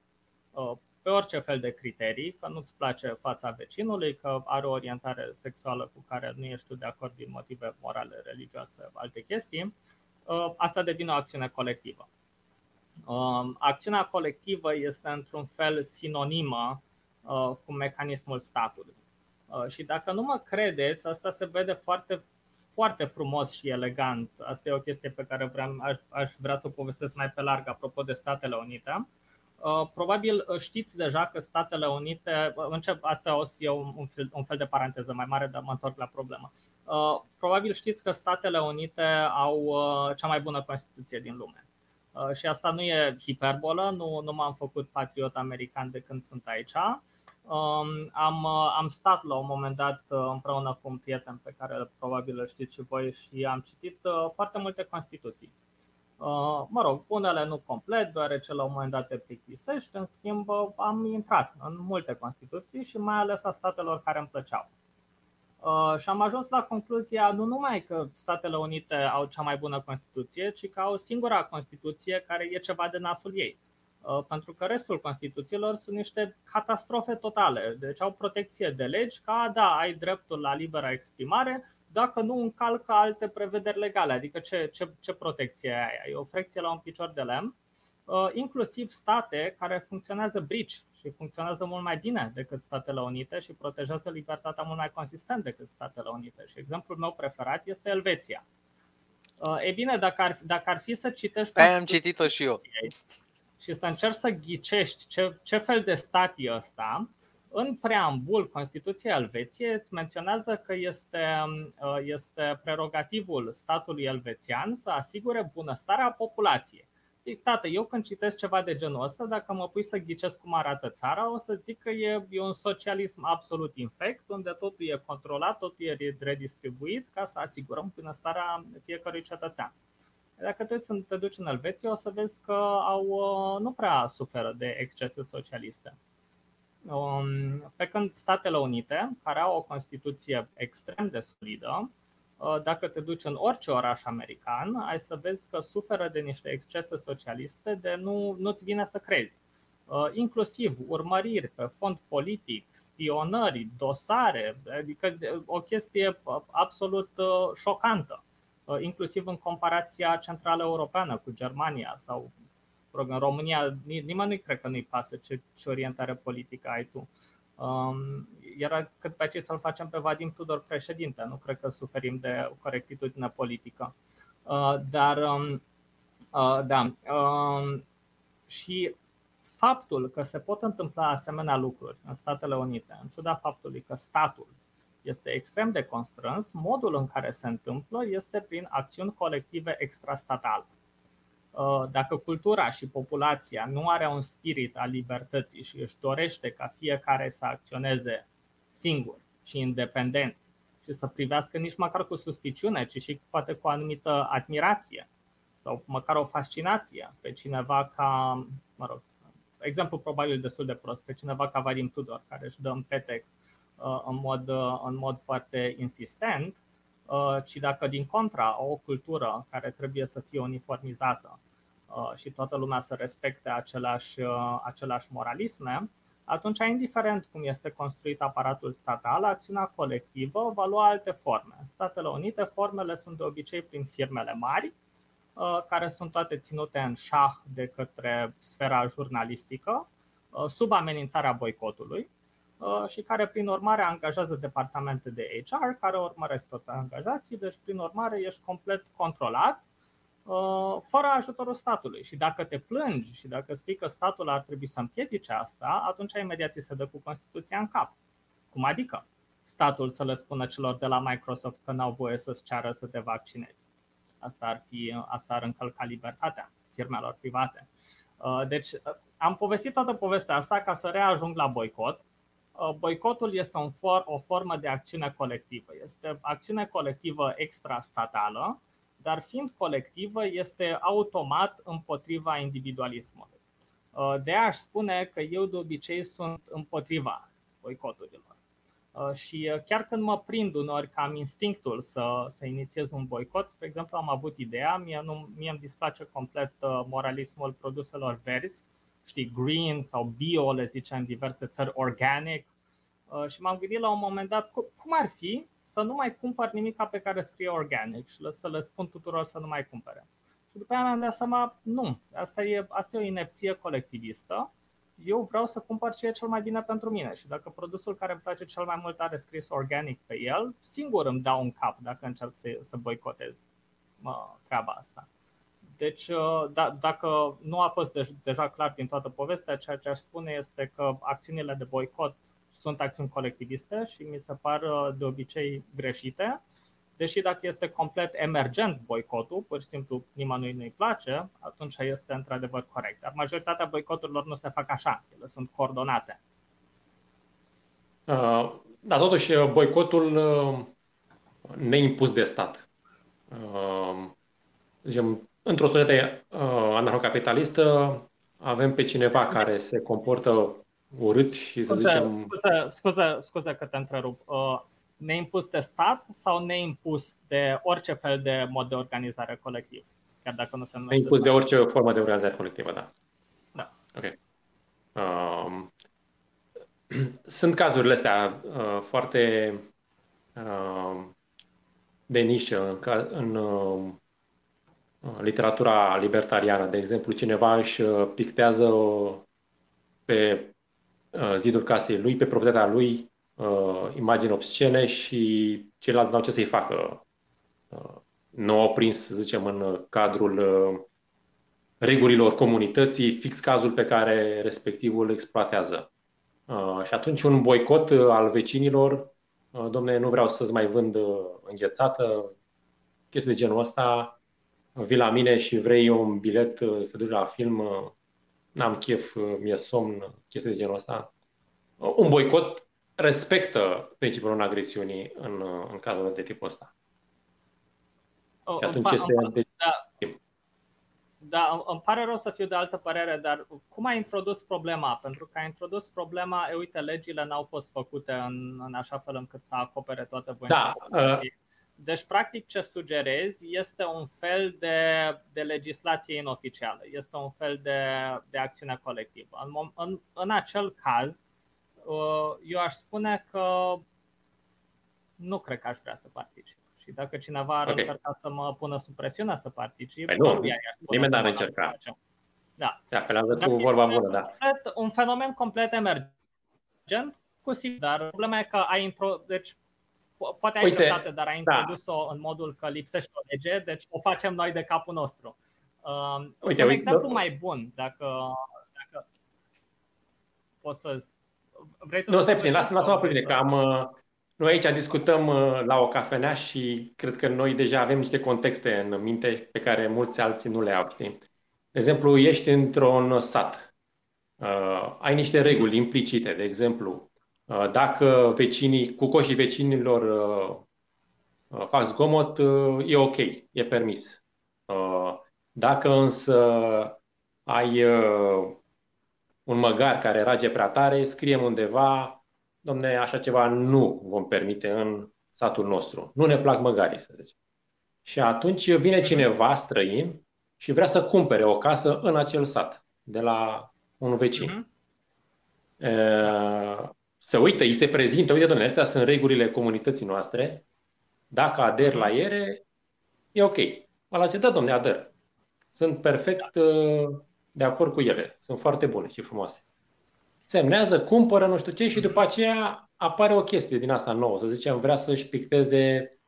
pe orice fel de criterii, că nu-ți place fața vecinului, că are o orientare sexuală cu care nu ești tu de acord din motive morale, religioase, alte chestii, asta devine o acțiune colectivă. Um, acțiunea colectivă este într-un fel sinonimă cu mecanismul statului. Și dacă nu mă credeți, asta se vede foarte, foarte frumos și elegant. Asta e o chestie pe care vreau, aș, aș vrea să o povestesc mai pe larg apropo de Statele Unite. Uh, probabil uh, știți deja că Statele Unite, uh, încep, asta o să fie un, fel, un fel de paranteză mai mare, dar mă întorc la problemă. Probabil știți că Statele Unite au cea mai bună Constituție din lume. Și asta nu e hiperbolă, nu, nu m-am făcut patriot american de când sunt aici. Um, am, am stat la un moment dat împreună cu un prieten pe care probabil îl știți și voi și am citit foarte multe Constituții. Uh, mă rog, unele nu complet, deoarece la un moment dat te plictisești, în schimb am intrat în multe Constituții și mai ales a statelor care îmi plăceau. Uh, și am ajuns la concluzia nu numai că Statele Unite au cea mai bună Constituție, ci că au singura Constituție care e ceva de nasul ei. Uh, pentru că restul Constituțiilor sunt niște catastrofe totale. Deci au protecție de legi ca, da, ai dreptul la liberă exprimare, dacă nu încalcă alte prevederi legale. Adică ce, ce, ce protecție ai aia? E o frecție la un picior de lemn. Uh, inclusiv state care funcționează brici și funcționează mult mai bine decât Statele Unite și protejează libertatea mult mai consistent decât Statele Unite. Și exemplul meu preferat este Elveția. Uh, e bine, dacă ar, dacă ar fi să citești. Pe am citit-o și eu. Și să încerci să ghicești ce, ce fel de stat e ăsta, în preambul Constituției Elveției îți menționează că este, uh, este prerogativul statului elvețian să asigure bunăstarea populației. Tată, eu când citesc ceva de genul ăsta, dacă mă pui să ghicesc cum arată țara, o să zic că e, e un socialism absolut infect, unde totul e controlat, totul e redistribuit ca să asigurăm bunăstarea fiecărui cetățean. Dacă te, te duci în Elveția, o să vezi că au, uh, nu prea suferă de excese socialiste. Um, pe când Statele Unite, care au o Constituție extrem de solidă, uh, dacă te duci în orice oraș american, ai să vezi că suferă de niște excese socialiste de nu, nu-ți vine să crezi. Uh, inclusiv urmăriri pe fond politic, spionări, dosare, adică o chestie absolut uh, șocantă, inclusiv în comparația centrală europeană cu Germania sau rog, în România nimeni nu cred că nu-i pasă ce, ce orientare politică ai tu. Um, era cât pe ce să-l facem pe Vadim Tudor președinte, nu cred că suferim de corectitudine politică. Uh, dar, um, uh, da, um, și faptul că se pot întâmpla asemenea lucruri în Statele Unite, în ciuda faptului că statul este extrem de constrâns, modul în care se întâmplă este prin acțiuni colective extrastatale. Uh, dacă cultura și populația nu are un spirit al libertății și își dorește ca fiecare să acționeze singur și independent și să privească nici măcar cu suspiciune, ci și poate cu o anumită admirație sau măcar o fascinație pe cineva ca, mă rog, exemplu probabil destul de prost, pe cineva ca Vadim Tudor, care își dă în petec uh, în mod, uh, în mod foarte insistent, ci dacă din contra o cultură care trebuie să fie uniformizată Uh, și toată lumea să respecte aceleași, uh, aceleași moralisme, atunci, indiferent cum este construit aparatul statal, acțiunea colectivă va lua alte forme. În Statele Unite, formele sunt de obicei prin firmele mari, uh, care sunt toate ținute în șah de către sfera jurnalistică, sub amenințarea boicotului și care, prin urmare, angajează departamente de HR care urmăresc tot angajații, deci, prin urmare, ești complet controlat Uh, fără ajutorul statului. Și dacă te plângi și dacă spui că statul ar trebui să împiedice asta, atunci imediat ți se dă cu Constituția în cap. Cum adică? Statul să le spună celor de la Microsoft că n-au voie să-ți ceară să te vaccinezi. Asta ar, fi, asta ar încălca libertatea firmelor private. Uh, deci uh, am povestit toată povestea asta ca să reajung la boicot. Boicotul este un for, o formă de acțiune colectivă. Este acțiune colectivă extrastatală dar fiind colectivă, este automat împotriva individualismului. Uh, de aia aș spune că eu de obicei sunt împotriva boicoturilor. Uh, și uh, chiar când mă prind uneori că am instinctul să, să inițiez un boicot, spre exemplu, am avut ideea, mie, nu, mie îmi displace complet moralismul produselor verzi, știi, green sau bio, le zice în diverse țări, organic. Și m-am gândit la un moment dat cum ar fi să nu mai cumpăr nimic pe care scrie organic și să le spun tuturor să nu mai cumpere. Și după aia mi-am dat seama, nu, asta e, asta e o inepție colectivistă. Eu vreau să cumpăr ce e cel mai bine pentru mine și dacă produsul care îmi place cel mai mult are scris organic pe el, singur îmi dau un cap dacă încerc să, să boicotez mă, treaba asta. Deci, uh, da, dacă nu a fost deja clar din toată povestea, ceea ce aș spune este că acțiunile de boicot sunt acțiuni colectiviste și mi se par uh, de obicei greșite. Deși dacă este complet emergent boicotul, pur și simplu nimănui nu-i place, atunci este într-adevăr corect. Dar majoritatea boicoturilor nu se fac așa, ele sunt coordonate. Uh, da, totuși boicotul neimpus de stat. Zicem, într-o societate uh, anarhocapitalistă avem pe cineva care se comportă urât și scuze, să zicem... Scuze, scuze, scuze că te întrerup. Uh, neimpus de stat sau neimpus de orice fel de mod de organizare colectiv? Chiar dacă nu se numește Neimpus de orice formă de organizare colectivă, da. Da. Ok. Uh, sunt cazurile astea uh, foarte uh, de nișă în, în uh, literatura libertariană. De exemplu, cineva își uh, pictează pe uh, zidul casei lui, pe proprietatea lui, uh, imagini obscene și ceilalți nu au ce să-i facă. Nu au prins, să zicem, în cadrul regulilor comunității, fix cazul pe care respectivul exploatează. Și atunci un boicot al vecinilor, domne, nu vreau să-ți mai vând înghețată, chestii de genul ăsta, vii la mine și vrei un bilet uh, să duci la film, uh, n-am chef, uh, mi-e somn, chestii de genul ăsta. Un boicot respectă principiul non-agresiunii în, în cazul de tipul ăsta. O, și atunci este... Da, da, îmi pare rău să fiu de altă părere, dar cum ai introdus problema? Pentru că ai introdus problema, e, uite, legile n-au fost făcute în, în așa fel încât să acopere toate voințele. Da, deci, practic, ce sugerezi este un fel de, de legislație inoficială, este un fel de, de acțiune colectivă. În, în, în acel caz, uh, eu aș spune că nu cred că aș vrea să particip. Și dacă cineva ar okay. încerca să mă pună sub presiune să particip, păi nu, nimeni n-ar încerca. Da. Se apelează cu vorba bună, da. Un fenomen complet emergent, cu sigur, dar problema e că ai intro... deci poate ai Uite, dreptate, dar ai da. introdus-o da. în modul că lipsește o lege, deci o facem noi de capul nostru. Uh, uite, un uite, exemplu mai bun, dacă, dacă poți să vrei tu Nu, stai puțin, lasă-mă pe că am, uh, noi aici discutăm uh, la o cafenea și cred că noi deja avem niște contexte în minte pe care mulți alții nu le au. Știi? De exemplu, ești într-un sat, uh, ai niște reguli implicite, de exemplu, Uh, dacă vecinii, cu coșii vecinilor uh, uh, fac zgomot, e ok, e permis. Dacă însă ai un măgar care rage prea tare, scriem undeva, domne, așa ceva nu vom permite în satul nostru. Nu ne plac măgarii, să zicem. Și atunci vine cineva străin și vrea să cumpere o casă în acel sat, de la un vecin. Uh-huh să uită, îi se prezintă, uite, domnule, astea sunt regulile comunității noastre, dacă ader la ele, e ok. Ăla zice, da, domne, ader. Sunt perfect uh, de acord cu ele. Sunt foarte bune și frumoase. Semnează, cumpără, nu știu ce, și după aceea apare o chestie din asta nouă. Să zicem, vrea să-și picteze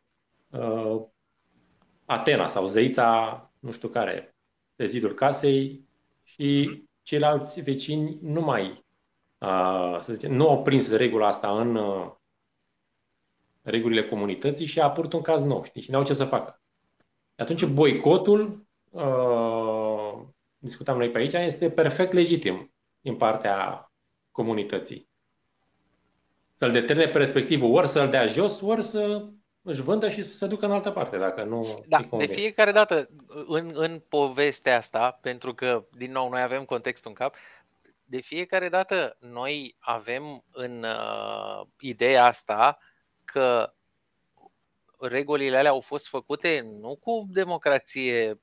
uh, Atena sau zeița, nu știu care, pe zidul casei și mhm. ceilalți vecini nu mai să zicem, nu au prins regula asta în regulile comunității și a apărut un caz nou știi? și n-au ce să facă. Atunci boicotul, discutam noi pe aici, este perfect legitim din partea comunității. Să-l determine pe respectivul ori să-l dea jos, ori să își vândă și să se ducă în altă parte, dacă nu Da, de fiecare dată în, în povestea asta, pentru că, din nou, noi avem contextul în cap, de fiecare dată noi avem în uh, ideea asta că regulile alea au fost făcute nu cu democrație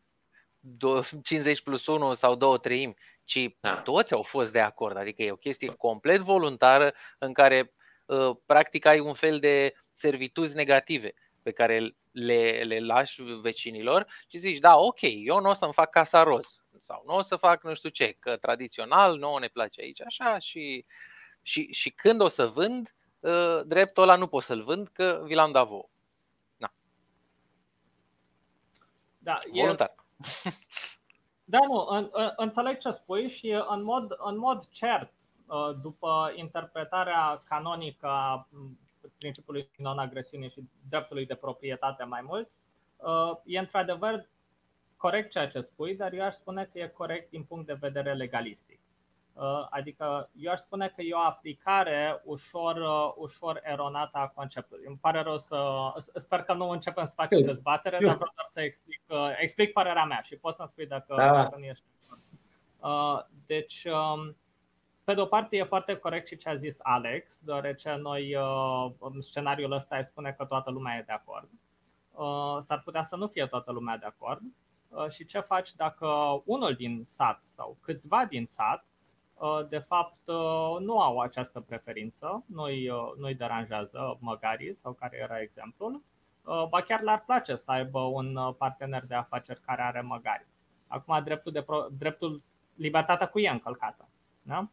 50 plus 1 sau 2 treimi, ci da. toți au fost de acord. Adică e o chestie complet voluntară în care uh, practic ai un fel de servituzi negative pe care le, le lași vecinilor și zici, da, ok, eu nu o să-mi fac casa roz sau nu o să fac nu știu ce, că tradițional nu ne place aici așa și, și, și când o să vând, ă, dreptul ăla nu pot să-l vând că vi l-am dat vouă. Na. Da, Voluntar. E... Da, nu, în, în, înțeleg ce spui și în mod, în mod cert, ă, după interpretarea canonică a principiului non-agresiunii și dreptului de proprietate mai mult, uh, e într-adevăr corect ceea ce spui, dar eu aș spune că e corect din punct de vedere legalistic. Uh, adică eu aș spune că e o aplicare ușor, uh, ușor eronată a conceptului. Îmi pare rău să. Sper că nu începem să facem dezbatere, dar vreau doar să explic, explic părerea mea și poți să-mi spui dacă, da. dacă nu ești. Deci, um, pe de o parte, e foarte corect și ce a zis Alex, deoarece noi uh, în scenariul ăsta îi spune că toată lumea e de acord. Uh, s-ar putea să nu fie toată lumea de acord. Uh, și ce faci dacă unul din sat sau câțiva din sat, de fapt, nu au această preferință, nu-i, nu-i deranjează măgarii sau care era exemplul, ba chiar le-ar place să aibă un partener de afaceri care are măgari. Acum, dreptul, de pro, dreptul libertatea cu e încălcată. Da?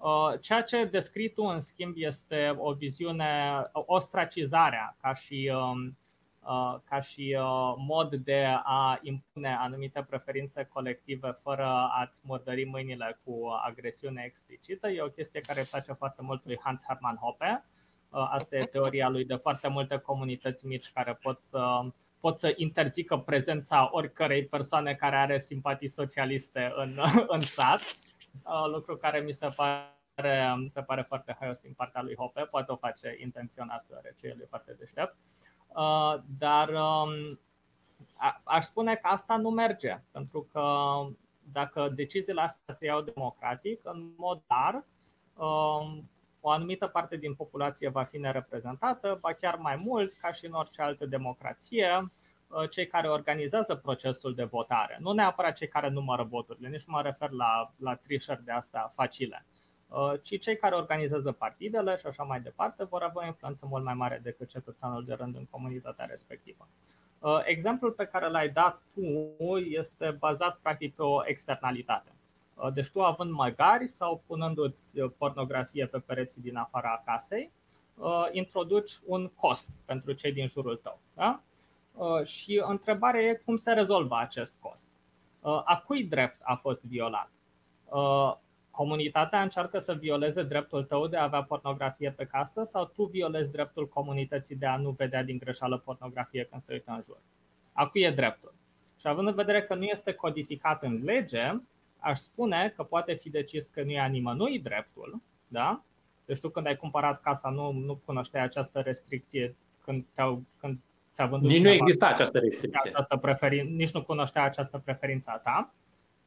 Uh, ceea ce descrii tu, în schimb, este o viziune, ostracizarea ca și, um, uh, ca și uh, mod de a impune anumite preferințe colective fără a-ți murdări mâinile cu agresiune explicită. E o chestie care îi place foarte mult lui Hans Hermann Hoppe. Asta e teoria lui de foarte multe comunități mici care pot să pot să interzică prezența oricărei persoane care are simpatii socialiste în, în sat Uh, lucru care mi se pare, mi se pare foarte haios din partea lui Hope, poate o face intenționat, deoarece el e foarte deștept. Uh, dar um, aș spune că asta nu merge, pentru că dacă deciziile astea se iau democratic, în mod dar, um, o anumită parte din populație va fi nereprezentată, ba chiar mai mult, ca și în orice altă democrație, Uh, cei care organizează procesul de votare, nu neapărat cei care numără voturile, nici nu mă refer la, la trișări de astea facile, uh, ci cei care organizează partidele și așa mai departe vor avea o influență mult mai mare decât cetățeanul de rând în comunitatea respectivă. Uh, exemplul pe care l-ai dat tu este bazat practic pe o externalitate. Deci tu având măgari sau punându-ți pornografie pe pereții din afara casei, introduci un cost pentru cei din jurul tău. Da? Uh, și întrebarea e cum se rezolvă acest cost. Uh, a cui drept a fost violat? Uh, comunitatea încearcă să violeze dreptul tău de a avea pornografie pe casă sau tu violezi dreptul comunității de a nu vedea din greșeală pornografie când se uită în jur? A cui e dreptul? Și având în vedere că nu este codificat în lege, aș spune că poate fi decis că nu e a nimănui dreptul, da? Deci tu când ai cumpărat casa nu, nu cunoșteai această restricție când, te-au, când ți-a vândut Nici nu exista această restricție. Această preferin- nici nu cunoștea această preferință a ta.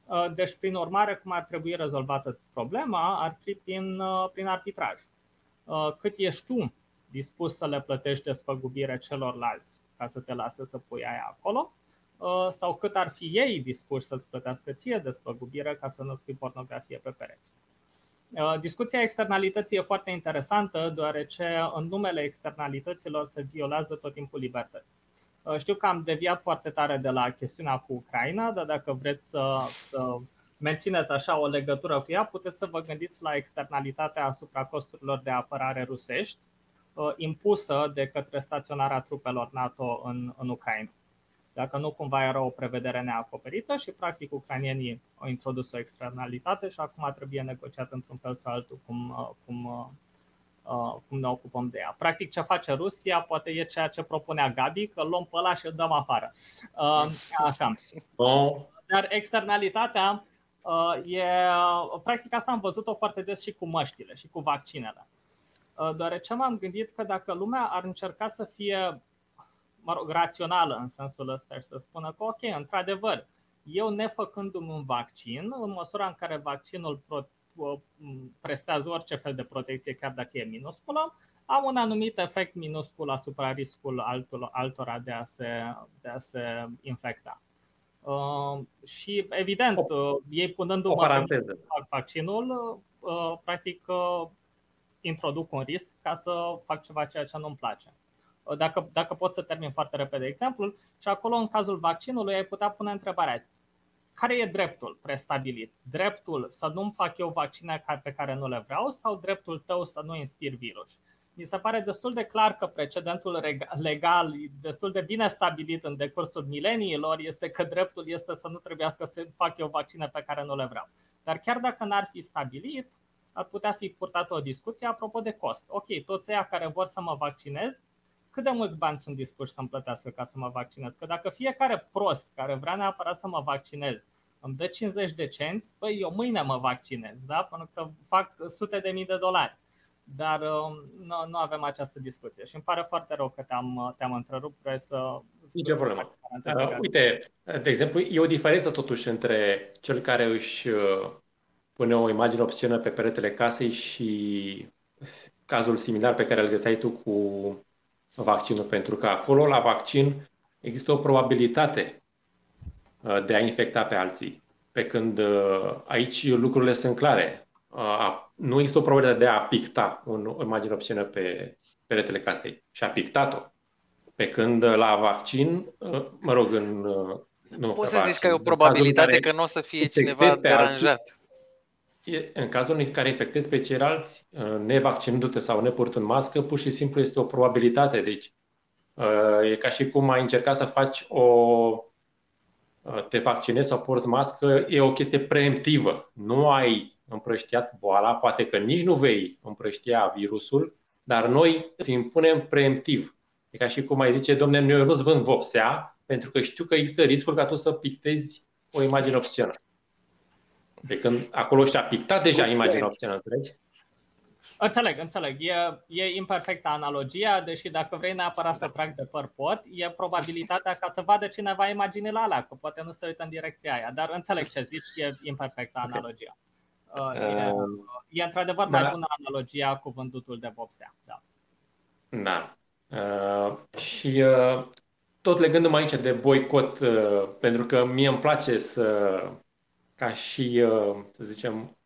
Uh, deci, prin urmare, cum ar trebui rezolvată problema ar fi prin, uh, prin arbitraj. Uh, cât ești tu dispus să le plătești despăgubire celorlalți ca să te lasă să pui aia acolo, sau cât ar fi ei dispuși să-ți plătească ție despăgubire ca să nu spui pornografie pe pereți. Uh, discuția externalității e foarte interesantă, deoarece în numele externalităților se violează tot timpul libertăți. Uh, știu că am deviat foarte tare de la chestiunea cu Ucraina, dar dacă vreți să, să mențineți așa o legătură cu ea, puteți să vă gândiți la externalitatea asupra costurilor de apărare rusești uh, impusă de către staționarea trupelor NATO în, în Ucraina dacă nu cumva era o prevedere neacoperită și practic ucranienii au introdus o externalitate și acum trebuie negociat într-un fel sau altul cum, uh, cum, uh, uh, cum ne ocupăm de ea. Practic ce face Rusia poate e ceea ce propunea Gabi, că luăm pe ăla și îl dăm afară. Așa. Dar externalitatea e, practic asta am văzut-o foarte des și cu măștile și cu vaccinele. Deoarece m-am gândit că dacă lumea ar încerca să fie mă rog, rațională în sensul ăsta și să spună că, ok, într-adevăr, eu nefăcându-mi un vaccin, în măsura în care vaccinul prestează orice fel de protecție, chiar dacă e minusculă, am un anumit efect minuscul asupra riscul altor, altora de a se, de a se infecta. Uh, și evident, uh, ei punându-mă vaccinul, uh, practic uh, introduc un risc ca să fac ceva ceea ce nu-mi place. Dacă, dacă pot să termin foarte repede exemplul, și acolo în cazul vaccinului ai putea pune întrebarea care e dreptul prestabilit? Dreptul să nu-mi fac eu vaccine pe care nu le vreau sau dreptul tău să nu inspir virus? Mi se pare destul de clar că precedentul legal, destul de bine stabilit în decursul mileniilor, este că dreptul este să nu trebuiască să fac eu vaccine pe care nu le vreau. Dar chiar dacă n-ar fi stabilit, ar putea fi purtată o discuție apropo de cost. Ok, toți ăia care vor să mă vaccinez, cât de mulți bani sunt dispuși să-mi plătească ca să mă vaccinez? Că dacă fiecare prost care vrea neapărat să mă vaccinez îmi dă 50 de cenți, păi eu mâine mă vaccinez, da? pentru că fac sute de mii de dolari. Dar uh, nu, nu avem această discuție și îmi pare foarte rău că te-am, te-am întrerupt. Vrei să. Nici o problemă. Uh, uite, de exemplu, e o diferență totuși între cel care își uh, pune o imagine obscenă pe peretele casei și cazul similar pe care îl găseai tu cu vaccinul, pentru că acolo, la vaccin, există o probabilitate uh, de a infecta pe alții. Pe când uh, aici lucrurile sunt clare. Uh, nu există o probabilitate de a picta o imagine obscenă pe peretele casei și a pictat-o. Pe când la vaccin, mă rog, în nu, Poți să zici că e o probabilitate că nu o să fie cineva deranjat în cazul în care infectezi pe ceilalți, uh, nevaccinându-te sau nepurtând mască, pur și simplu este o probabilitate. Deci, uh, e ca și cum ai încercat să faci o. Uh, te vaccinezi sau porți mască, e o chestie preemptivă. Nu ai împrăștiat boala, poate că nici nu vei împrăștia virusul, dar noi îți impunem preemptiv. E ca și cum ai zice, domnule, eu nu-ți vând vopsea, pentru că știu că există riscul ca tu să pictezi o imagine obscenă. De când acolo și-a pictat deja imaginea obscenă, înțelegi? Înțeleg, înțeleg. E, e imperfectă analogia, deși dacă vrei neapărat să trag de păr pot, e probabilitatea ca să vadă cineva imaginile alea, că poate nu se uită în direcția aia. Dar înțeleg ce zici, e imperfectă analogia. Okay. Uh, e, uh, e într-adevăr mai da. bună analogia cu vândutul de vopsea. Da. Da. Uh, și uh, tot legându-mă aici de boicot, uh, pentru că mie îmi place să ca și, uh, să zicem,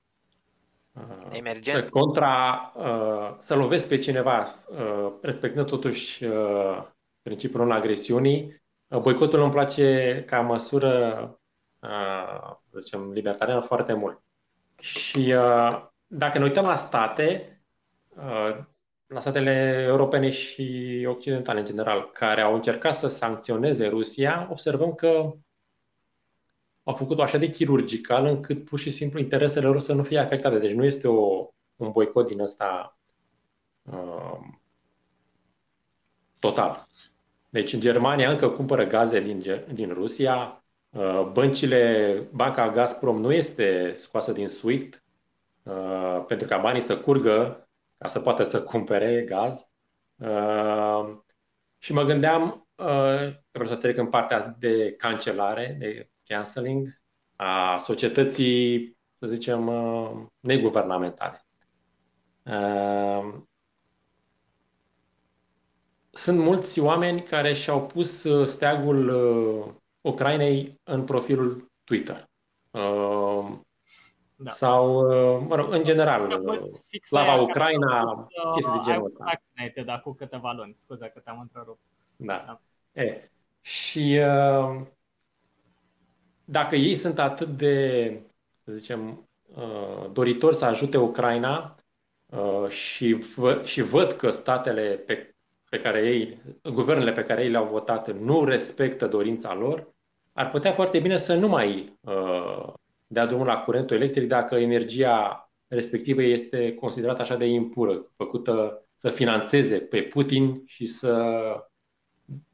uh, Emergent. să contra, uh, să lovesc pe cineva, respectând totuși principiul non-agresiunii. Boicotul îmi place ca măsură, să zicem, libertariană foarte mult. Și dacă ne uităm la state, la statele europene și occidentale în general, care au încercat să sancționeze Rusia, observăm că au făcut-o așa de chirurgical încât pur și simplu interesele lor să nu fie afectate. Deci nu este o, un boicot din ăsta uh, total. Deci în Germania încă cumpără gaze din, din Rusia, uh, băncile, banca Gazprom nu este scoasă din SWIFT uh, pentru ca banii să curgă ca să poată să cumpere gaz. Uh, și mă gândeam, uh, vreau să trec în partea de cancelare, de canceling a societății, să zicem, uh, neguvernamentale. Uh, sunt mulți oameni care și-au pus uh, steagul Ucrainei în profilul Twitter. Da. Sau, mă rog, în general, slava Ucraina, chestii de genul ăsta. Vaccinated acum câteva luni, scuze că te-am întrerupt. Da. da. E, și uh, dacă ei sunt atât de, să zicem, uh, doritori să ajute Ucraina uh, și, vă, și văd că statele pe, pe care ei, guvernele pe care ei le-au votat nu respectă dorința lor, ar putea foarte bine să nu mai uh, dea drumul la curentul electric dacă energia respectivă este considerată așa de impură, făcută să financeze pe Putin și să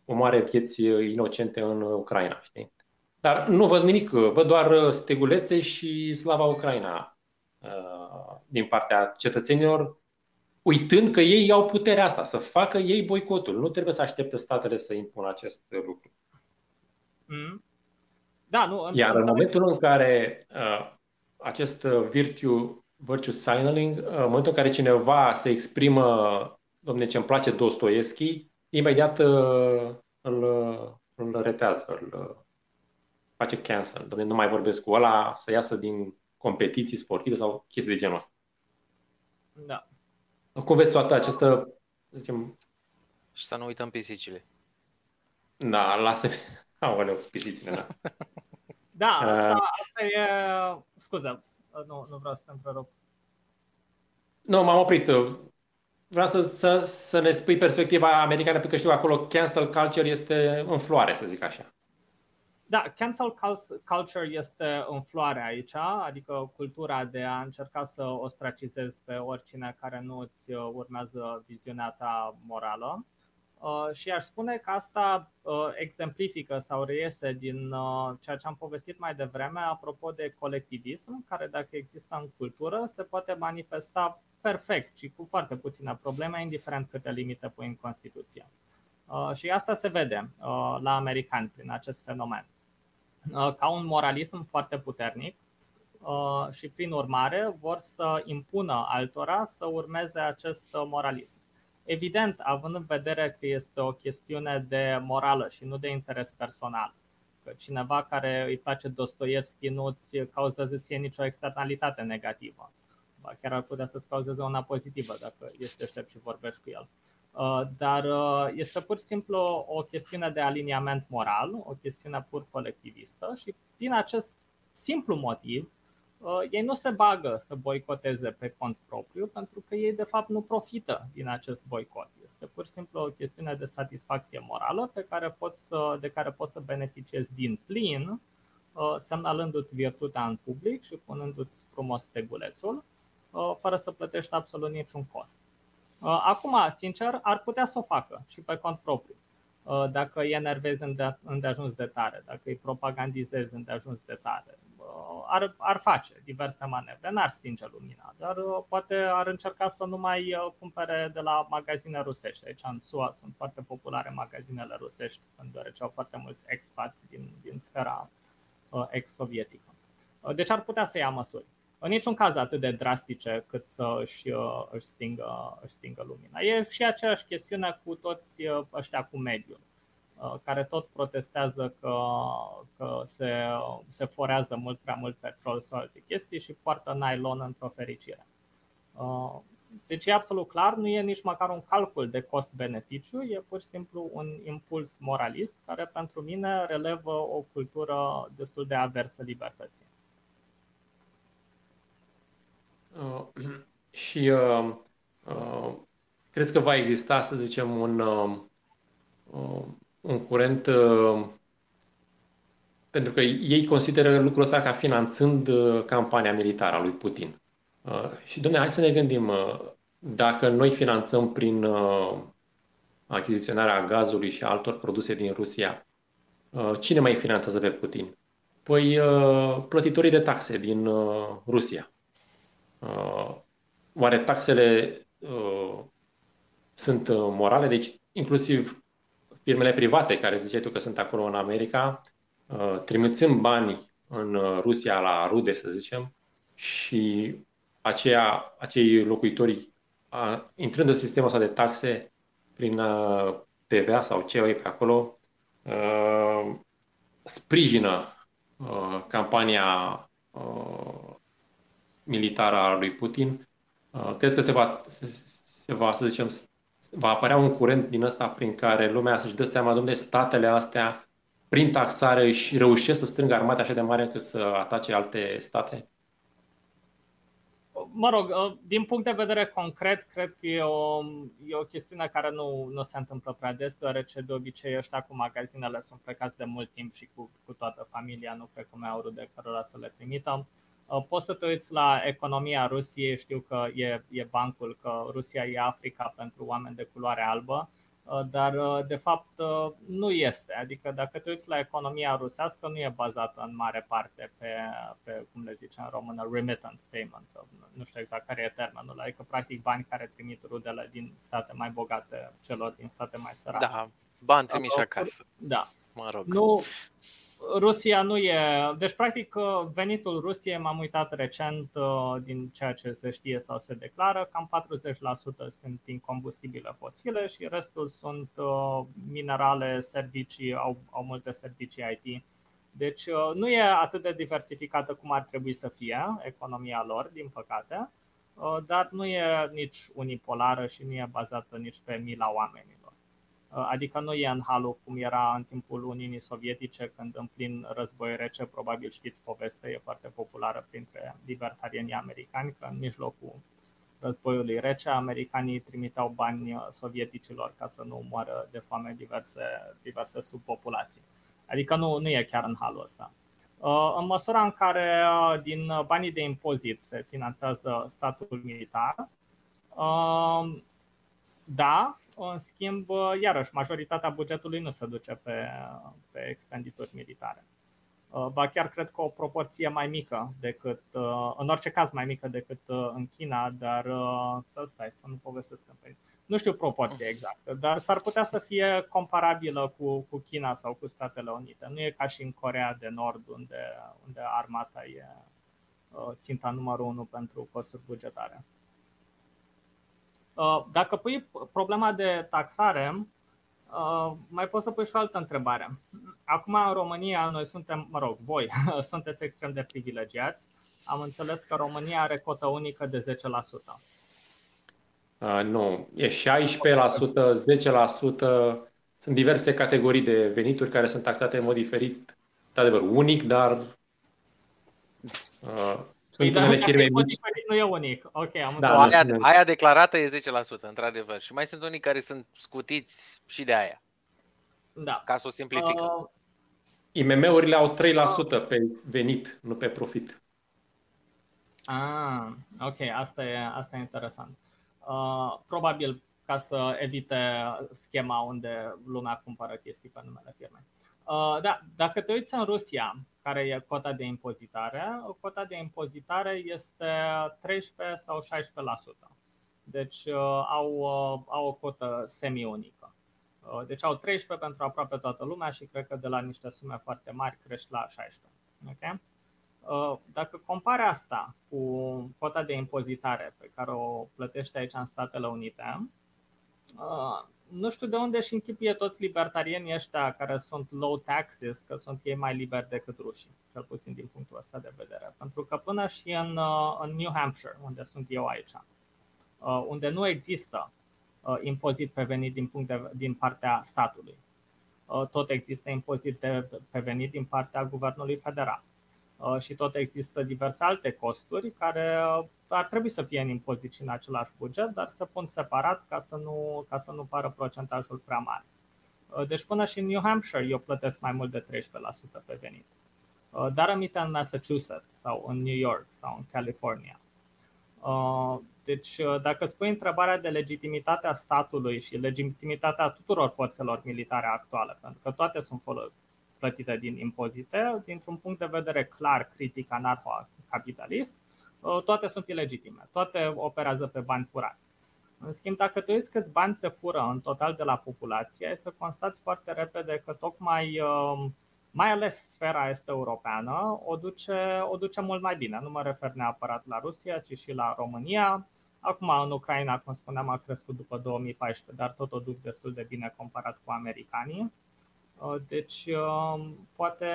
omoare vieți inocente în Ucraina. Știi? Dar nu văd nimic, văd doar uh, stegulețe și slava Ucraina uh, din partea cetățenilor, uitând că ei au puterea asta, să facă ei boicotul. Nu trebuie să aștepte statele să impună acest lucru. Mm. Da, nu, Iar în momentul în care uh, acest virtue, virtue signaling, uh, în momentul în care cineva se exprimă, domne, ce îmi place Dostoevski, imediat uh, îl, îl retează, îl, face cancel. Dom'le, nu mai vorbesc cu ăla, să iasă din competiții sportive sau chestii de genul ăsta. Da. Cum vezi toată această, să zicem, Și să nu uităm pisicile. Da, lasă Aoleu, pisicile, da. da, asta, asta e... Scuze, nu, nu vreau să te întrerup. Nu, m-am oprit. Vreau să, să, să ne spui perspectiva americană, pentru că știu acolo cancel culture este în floare, să zic așa. Da, cancel culture este în floare aici, adică cultura de a încerca să ostracizezi pe oricine care nu îți urmează viziunea ta morală. Uh, și aș spune că asta uh, exemplifică sau reiese din uh, ceea ce am povestit mai devreme apropo de colectivism, care dacă există în cultură se poate manifesta perfect și cu foarte puține probleme, indiferent câte limite pui în Constituție. Și asta se vede la americani prin acest fenomen. Ca un moralism foarte puternic și prin urmare vor să impună altora să urmeze acest moralism. Evident, având în vedere că este o chestiune de morală și nu de interes personal, că cineva care îi place Dostoevski nu îți cauzează ție nicio externalitate negativă. Ba chiar ar putea să-ți cauzeze una pozitivă dacă ești deștept și vorbești cu el. Uh, dar uh, este pur și simplu o chestiune de aliniament moral, o chestiune pur colectivistă și din acest simplu motiv Uh, ei nu se bagă să boicoteze pe cont propriu pentru că ei de fapt nu profită din acest boicot. Este pur și simplu o chestiune de satisfacție morală pe care poți să, de care poți să beneficiezi din plin uh, semnalându-ți virtutea în public și punându-ți frumos stegulețul uh, fără să plătești absolut niciun cost. Acum, sincer, ar putea să o facă și pe cont propriu. Dacă îi enervezi îndeajuns de tare, dacă îi propagandizezi îndeajuns de tare, ar, ar face diverse manevre, n-ar stinge lumina, dar uh, poate ar încerca să nu mai uh, cumpere de la magazine rusești. Aici în SUA sunt foarte populare magazinele rusești, deoarece au foarte mulți expați din, din sfera uh, ex-sovietică. Deci ar putea să ia măsuri. În niciun caz atât de drastice cât să își, își, stingă, își stingă lumina. E și aceeași chestiune cu toți ăștia cu mediul. Uh, care tot protestează că, că se, se forează mult prea mult petrol sau alte chestii și poartă nylon într-o fericire. Uh, deci e absolut clar, nu e nici măcar un calcul de cost-beneficiu, e pur și simplu un impuls moralist care pentru mine relevă o cultură destul de aversă libertății. Uh, și uh, uh, crezi că va exista, să zicem, un, uh, un curent uh, pentru că ei consideră lucrul ăsta ca finanțând uh, campania militară a lui Putin. Uh, și, domnule, hai să ne gândim, dacă noi finanțăm prin achiziționarea gazului și altor produse din Rusia, cine mai finanțează pe Putin? Păi plătitorii de taxe din Rusia. Oare taxele sunt morale? Deci, inclusiv firmele private care ziceai tu că sunt acolo în America, uh, trimițând bani în uh, Rusia la rude, să zicem, și aceia, acei locuitori, intrând în sistemul ăsta de taxe prin uh, TVA sau ce e pe acolo, sprijină campania militară a lui Putin. Crezi că se va, se va, să zicem, va apărea un curent din ăsta prin care lumea să-și dă seama, domnule, statele astea, prin taxare, își reușesc să strângă armate așa de mare încât să atace alte state? Mă rog, uh, din punct de vedere concret, cred că e o, e o chestiune care nu, nu se întâmplă prea des, deoarece de obicei ăștia cu magazinele sunt plecați de mult timp și cu, cu toată familia, nu cred că mai au rude cărora să le trimită. Uh, poți să te uiți la economia Rusiei, știu că e, e bancul, că Rusia e Africa pentru oameni de culoare albă, uh, dar uh, de fapt nu este. Adică dacă te uiți la economia rusească, nu e bazată în mare parte pe, pe cum le zice în română, remittance payments, nu știu exact care e termenul, adică practic bani care trimit rudele din state mai bogate celor din state mai sărace. Da, bani trimiși acasă. Da. Mă rog. Nu, Rusia nu e. Deci, practic, venitul Rusiei, m-am uitat recent uh, din ceea ce se știe sau se declară, cam 40% sunt din combustibile fosile și restul sunt uh, minerale, servicii, au, au multe servicii IT. Deci, uh, nu e atât de diversificată cum ar trebui să fie economia lor, din păcate, dar nu e nici unipolară și nu e bazată nici pe mila oamenilor. Adică nu e în halul cum era în timpul Uniunii Sovietice, când în plin război rece, probabil știți povestea, e foarte populară printre libertarienii americani, că în mijlocul războiului rece, americanii trimiteau bani sovieticilor ca să nu moară de foame diverse, diverse subpopulații. Adică nu, nu e chiar în halul ăsta. Uh, în măsura în care uh, din banii de impozit se finanțează statul militar, uh, da, în schimb, iarăși, majoritatea bugetului nu se duce pe, pe expendituri militare. Ba chiar cred că o proporție mai mică decât, în orice caz mai mică decât în China, dar să stai, să nu povestesc pe nu știu proporția exactă, dar s-ar putea să fie comparabilă cu, cu China sau cu Statele Unite. Nu e ca și în Corea de Nord, unde, unde armata e uh, ținta numărul unu pentru costuri bugetare. Uh, dacă pui problema de taxare, uh, mai poți să pui și o altă întrebare. Acum, în România, noi suntem, mă rog, voi sunteți extrem de privilegiați. Am înțeles că România are cotă unică de 10%. Uh, nu, e 16%, 10%, sunt diverse categorii de venituri care sunt taxate în mod diferit, de adevăr, unic, dar uh, sunt păi, unele firme mici. Nu e unic, ok, am da, aia, aia declarată e 10%, într-adevăr, și mai sunt unii care sunt scutiți și de aia. Da. Ca să o simplificăm. Uh, IMM-urile au 3% pe venit, nu pe profit. Ah, ok, asta e, asta e interesant. Uh, probabil ca să evite schema unde lumea cumpără chestii pe numele firmei. Uh, da, dacă te uiți în Rusia, care e cota de impozitare, cota de impozitare este 13 sau 16%. Deci uh, au, au o cotă semi-unică. Deci au 13 pentru aproape toată lumea și cred că de la niște sume foarte mari crește la 16. Okay? Uh, dacă compari asta cu cota de impozitare pe care o plătește aici în Statele Unite, uh, nu știu de unde își închipie toți libertarienii ăștia care sunt low taxes, că sunt ei mai liberi decât rușii, cel puțin din punctul ăsta de vedere. Pentru că până și în, uh, în New Hampshire, unde sunt eu aici, unde nu există impozit pe venit din, punct de, din partea statului, tot există impozit de, pe venit din partea guvernului federal. Uh, și tot există diverse alte costuri care uh, ar trebui să fie în impozit și în același buget, dar să pun separat ca să nu, ca să nu pară procentajul prea mare. Uh, deci până și în New Hampshire eu plătesc mai mult de 13% pe venit. Dar aminte în Massachusetts sau în New York sau în California. Deci dacă îți pui întrebarea de legitimitatea statului și legitimitatea tuturor forțelor militare actuale, pentru că toate sunt plătite din impozite, dintr-un punct de vedere clar critic anarho-capitalist, uh, toate sunt ilegitime, toate operează pe bani furați. În schimb, dacă te uiți câți bani se fură în total de la populație, ai să constați foarte repede că tocmai um, mai ales sfera este europeană o duce, o duce mult mai bine. Nu mă refer neapărat la Rusia, ci și la România. Acum, în Ucraina, cum spuneam, a crescut după 2014, dar tot o duc destul de bine comparat cu americanii. Uh, deci, um, poate,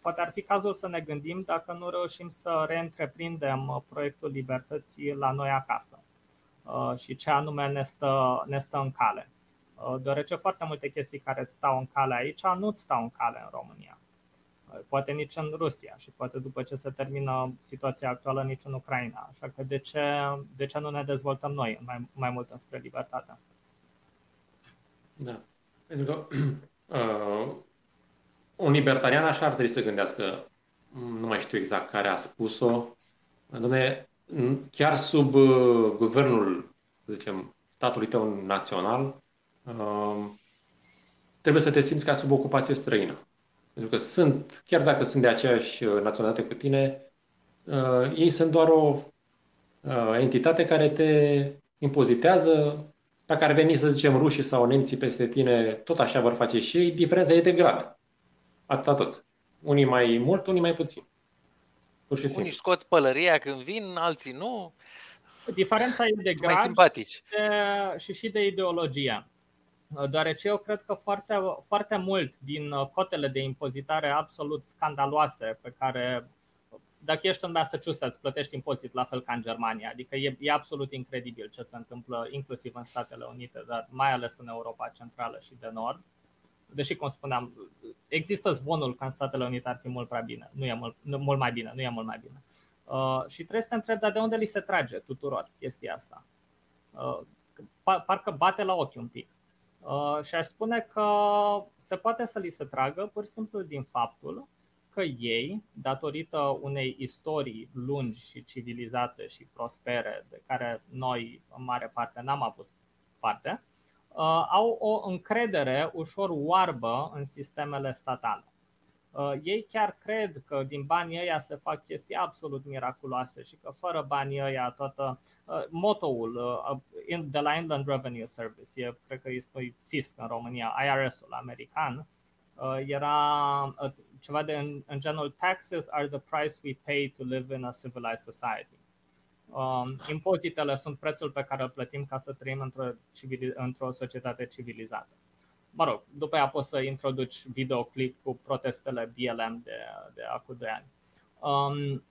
poate ar fi cazul să ne gândim dacă nu reușim să reîntreprindem uh, proiectul libertății la noi acasă uh, și ce anume ne stă, ne stă în cale. Deoarece foarte multe chestii care îți stau în cale aici nu îți stau în cale în România. Poate nici în Rusia și poate după ce se termină situația actuală nici în Ucraina. Așa că de ce, de ce nu ne dezvoltăm noi mai, mai mult înspre libertate? Da. Pentru că uh, un libertarian așa ar trebui să gândească, nu mai știu exact care a spus-o, Dom'le, chiar sub uh, guvernul, să zicem, statului tău național, uh, trebuie să te simți ca sub ocupație străină. Pentru că sunt, chiar dacă sunt de aceeași uh, naționalitate cu tine, uh, ei sunt doar o uh, entitate care te impozitează, dacă ar veni, să zicem, rușii sau nemții peste tine, tot așa vor face și ei, diferența e de grad. Atâta tot. Unii mai mult, unii mai puțin. Pur și unii scot pălăria când vin, alții nu. Diferența e de grad mai simpatici. De, și și de ideologie. Deoarece eu cred că foarte, foarte mult din cotele de impozitare absolut scandaloase pe care dacă ești în Massachusetts, plătești impozit la fel ca în Germania. Adică e, e absolut incredibil ce se întâmplă inclusiv în Statele Unite, dar mai ales în Europa Centrală și de Nord. Deși, cum spuneam, există zvonul că în Statele Unite ar fi mult prea bine. Nu e mult, nu, mult mai bine, nu e mult mai bine. Uh, și trebuie să te întrebi, dar de unde li se trage tuturor chestia asta? Uh, parcă bate la ochi un pic. Uh, și aș spune că se poate să li se tragă pur și simplu din faptul că ei, datorită unei istorii lungi și civilizate și prospere, de care noi, în mare parte, n-am avut parte, uh, au o încredere ușor oarbă în sistemele statale. Uh, ei chiar cred că din banii ăia se fac chestii absolut miraculoase și că fără banii ăia toată uh, motoul de la Inland Revenue Service, e, cred că îi spui FISC în România, IRS-ul american, era ceva de în, în genul taxes are the price we pay to live in a civilized society. Um, impozitele sunt prețul pe care îl plătim ca să trăim într-o, civili- într-o societate civilizată. Mă rog, după aia poți să introduci videoclip cu protestele BLM de, de acum 2 ani. Um,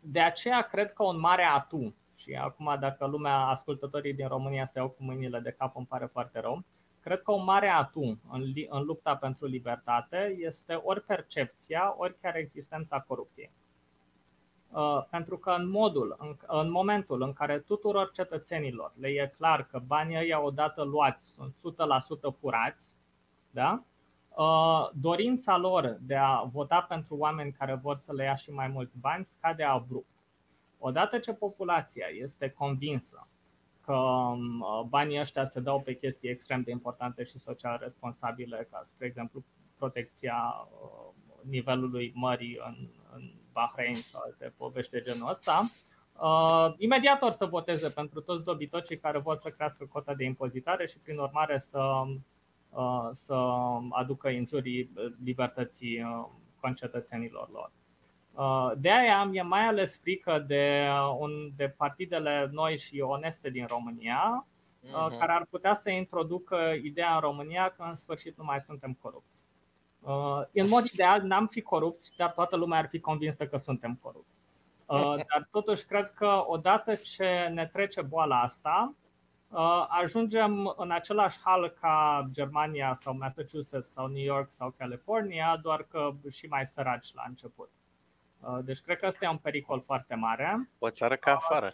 de aceea cred că un mare atu, și acum dacă lumea, ascultătorii din România se iau cu mâinile de cap, îmi pare foarte rău, Cred că o mare atu în, în lupta pentru libertate este ori percepția, ori chiar existența corupției. Uh, pentru că în, modul, în, în momentul în care tuturor cetățenilor le e clar că banii ăia odată luați sunt 100% furați, da? Uh, dorința lor de a vota pentru oameni care vor să le ia și mai mulți bani scade abrupt. Odată ce populația este convinsă că um, banii ăștia se dau pe chestii extrem de importante și social responsabile, ca spre exemplu protecția uh, nivelului mării în, în Bahrain sau alte povești de genul ăsta, uh, imediat or să voteze pentru toți dobitocii care vor să crească cota de impozitare și prin urmare să, uh, să aducă injurii libertății uh, concetățenilor lor. Uh, de aia mi-e mai ales frică de, uh, un, de partidele noi și oneste din România, uh-huh. care ar putea să introducă ideea în România că în sfârșit nu mai suntem corupți. În mod ideal n-am fi corupți, dar toată lumea ar fi convinsă că suntem corupți. Dar totuși cred că odată ce ne trece boala asta, ajungem în același hal ca Germania sau Massachusetts sau New York sau California, doar că și mai săraci la început. Uh, deci cred că ăsta e un pericol foarte mare. O țară ca afară.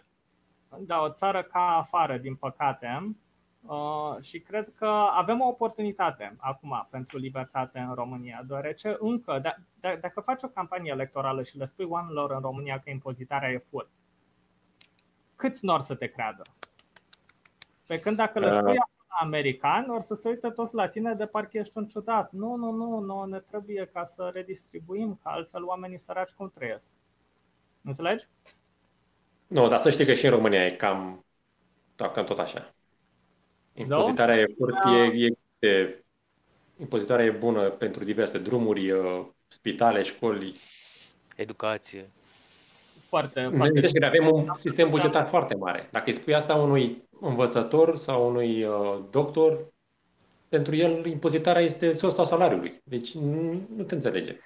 Da, o țară ca afară, din păcate. Uh, și cred că avem o oportunitate acum pentru libertate în România, deoarece încă, d- d- dacă faci o campanie electorală și le spui oamenilor în România că impozitarea e fur, câți nor să te creadă? Pe când dacă le spui americani, or să se uite toți la tine de parcă ești un ciudat. Nu, nu, nu, nu, ne trebuie ca să redistribuim, că altfel oamenii săraci cum trăiesc. Înțelegi? Nu, dar să știi că și în România e cam, da, cam tot așa. Impozitarea e foarte, e, e, impozitarea e bună pentru diverse drumuri, uh, spitale, școli. Educație. Foarte, foarte. Deci avem un sistem bugetar foarte mare. Dacă îi spui asta unui învățător sau unui uh, doctor, pentru el impozitarea este sursa salariului. Deci nu, nu te înțelege.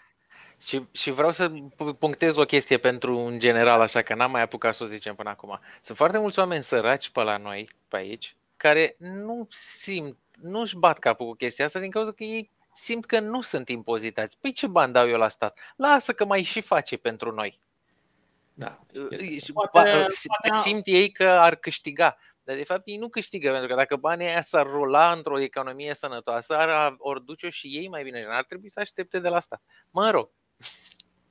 Și, și vreau să punctez o chestie pentru un general, așa că n-am mai apucat să o zicem până acum. Sunt foarte mulți oameni săraci pe la noi, pe aici, care nu simt, nu își bat capul cu chestia asta din cauza că ei simt că nu sunt impozitați. Păi ce bani dau eu la stat? Lasă că mai și face pentru noi. Da. Poate, simt ei că ar câștiga. Dar de fapt ei nu câștigă, pentru că dacă banii aia s-ar rula într-o economie sănătoasă, ar, ori duce-o și ei mai bine. Ar trebui să aștepte de la asta. Mă rog.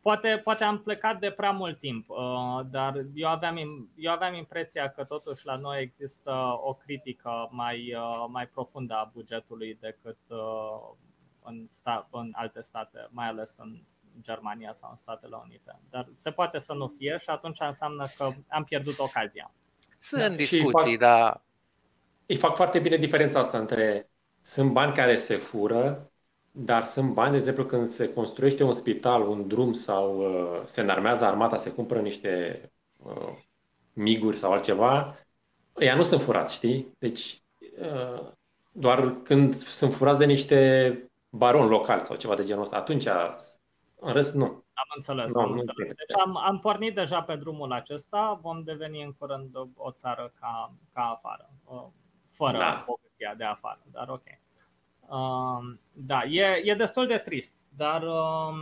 Poate, poate am plecat de prea mult timp, uh, dar eu aveam, eu aveam impresia că totuși la noi există o critică mai, uh, mai profundă a bugetului decât uh, în, sta, în alte state, mai ales în Germania sau în Statele Unite. Dar se poate să nu fie și atunci înseamnă că am pierdut ocazia. Sunt da, discuții, dar... Îi fac foarte bine diferența asta între sunt bani care se fură, dar sunt bani, de exemplu, când se construiește un spital, un drum sau uh, se înarmează armata, se cumpără niște uh, miguri sau altceva, ea nu sunt furați, știi? Deci, uh, doar când sunt furați de niște baroni locali sau ceva de genul ăsta, atunci uh, în rest nu. Am înțeles. No, am înțeles. Deci am, am pornit deja pe drumul acesta, vom deveni în curând o țară ca, ca afară, fără da. bogăția de afară, dar ok. Um, da, e, e destul de trist, dar um,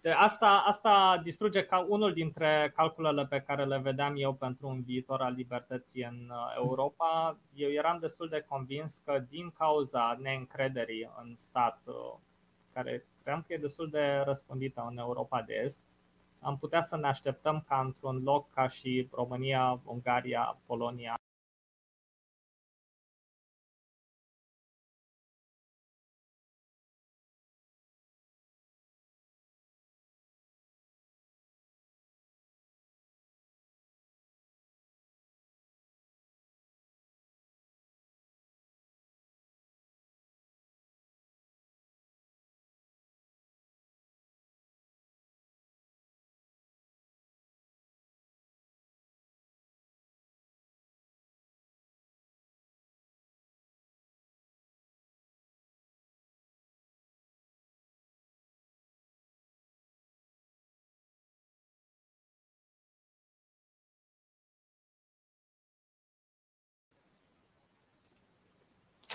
de asta, asta distruge ca unul dintre calculele pe care le vedeam eu pentru un viitor al libertății în uh, Europa. Eu eram destul de convins că din cauza neîncrederii în stat, uh, care cream că e destul de răspândită în Europa de Est, am putea să ne așteptăm ca într-un loc ca și România, Ungaria, Polonia,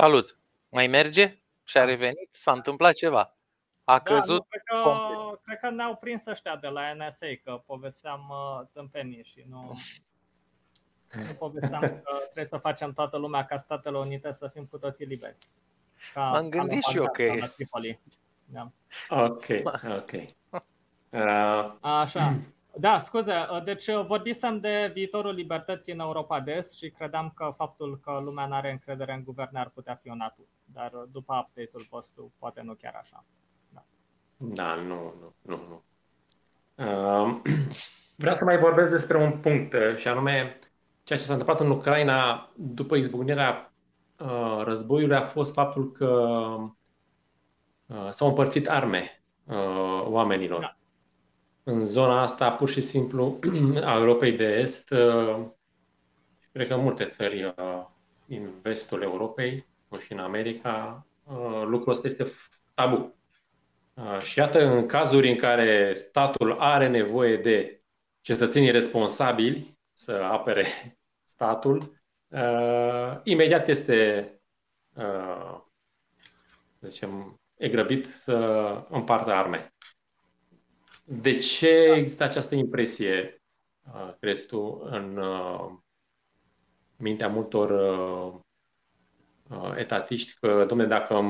Salut! Mai merge? Și a da. revenit? S-a întâmplat ceva? A da, căzut? Nu, cred, că, cred că ne-au prins ăștia de la NSA că povesteam uh, tâmpenii și nu, nu povesteam că trebuie să facem toată lumea ca Statele Unite să fim cu toții liberi. Ca, M-am gândit și eu că e. Da. Ok, ok. Uh... Așa. Da, scuze. Deci uh, vorbisem de viitorul libertății în Europa de Est și credeam că faptul că lumea nu are încredere în guverne ar putea fi un atu. Dar uh, după update-ul vostru, poate nu chiar așa. Da, da nu, nu, nu. nu. Uh, vreau să mai vorbesc despre un punct uh, și anume ceea ce s-a întâmplat în Ucraina după izbucnirea uh, războiului a fost faptul că uh, s-au împărțit arme uh, oamenilor. Da în zona asta, pur și simplu, a Europei de Est, uh, cred că în multe țări uh, din vestul Europei și în America, uh, lucrul ăsta este tabu. Și iată, în cazuri în care statul are nevoie de cetățenii responsabili să apere statul, imediat este zicem, e grăbit să împartă arme. De ce există această impresie, uh, crezi tu, în uh, mintea multor uh, etatiști că, domne, dacă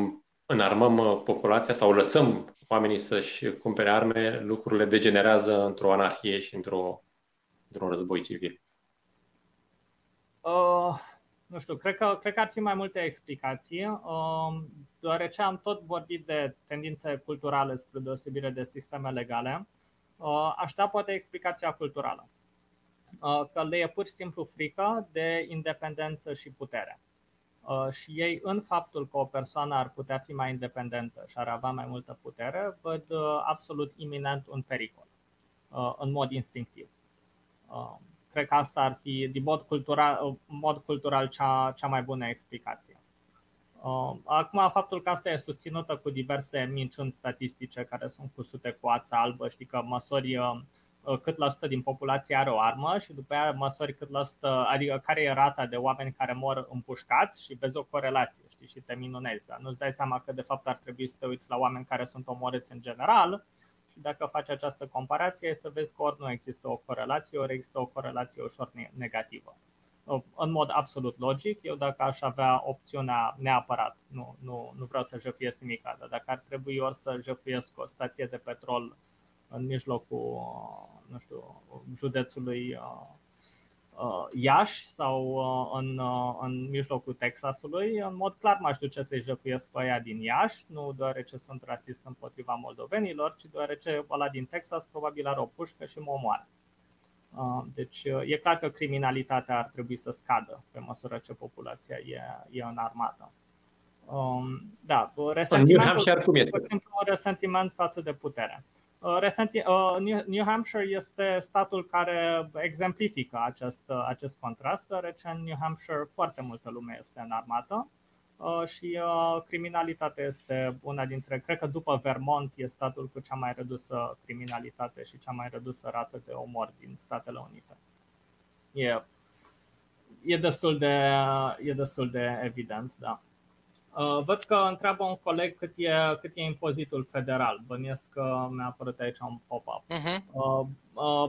înarmăm populația sau lăsăm oamenii să-și cumpere arme, lucrurile degenerează într-o anarhie și într-o, într-un război civil? Uh, nu știu, cred că, cred că ar fi mai multe explicații, uh, deoarece am tot vorbit de tendințe culturale spre deosebire de sisteme legale. Uh, aș da poate explicația culturală, uh, că le e pur și simplu frică de independență și putere. Și ei, în faptul că o persoană ar putea fi mai independentă și ar avea mai multă putere, văd absolut iminent un pericol, în mod instinctiv cred că asta ar fi, din mod cultural, mod cultural cea, cea mai bună explicație. Uh, acum, faptul că asta e susținută cu diverse minciuni statistice care sunt cusute cu ața albă, știi că măsori uh, cât la sută din populație are o armă și după aia măsori cât la sută, adică care e rata de oameni care mor împușcați și vezi o corelație știi, și te minunezi. Dar nu-ți dai seama că de fapt ar trebui să te uiți la oameni care sunt omorâți în general și dacă faci această comparație, să vezi că ori nu există o corelație, ori există o corelație ușor negativă. În mod absolut logic, eu dacă aș avea opțiunea neapărat, nu, nu, nu vreau să jefuiesc nimic, dar dacă ar trebui ori să jefuiesc o stație de petrol în mijlocul, nu știu, județului uh, Uh, Iași sau uh, în, uh, în mijlocul Texasului, în mod clar m-aș duce să-i jăcuiesc pe aia din Iași, nu deoarece sunt rasist împotriva moldovenilor, ci deoarece ăla din Texas probabil are o pușcă și mă omoară. Deci e clar că criminalitatea ar trebui să scadă pe măsură ce populația e, e în armată. Um, da, resentimentul, este? un resentiment față de putere. Uh, uh, New Hampshire este statul care exemplifică acest, acest contrast, deoarece în New Hampshire foarte multă lume este în armată și criminalitatea este una dintre, cred că după Vermont e statul cu cea mai redusă criminalitate și cea mai redusă rată de omor din Statele Unite. E, e, destul, de, e destul de evident, da. Uh, văd că întreabă un coleg cât e, cât e impozitul federal. Bănuiesc că mi-a apărut aici un pop-up. Uh-huh.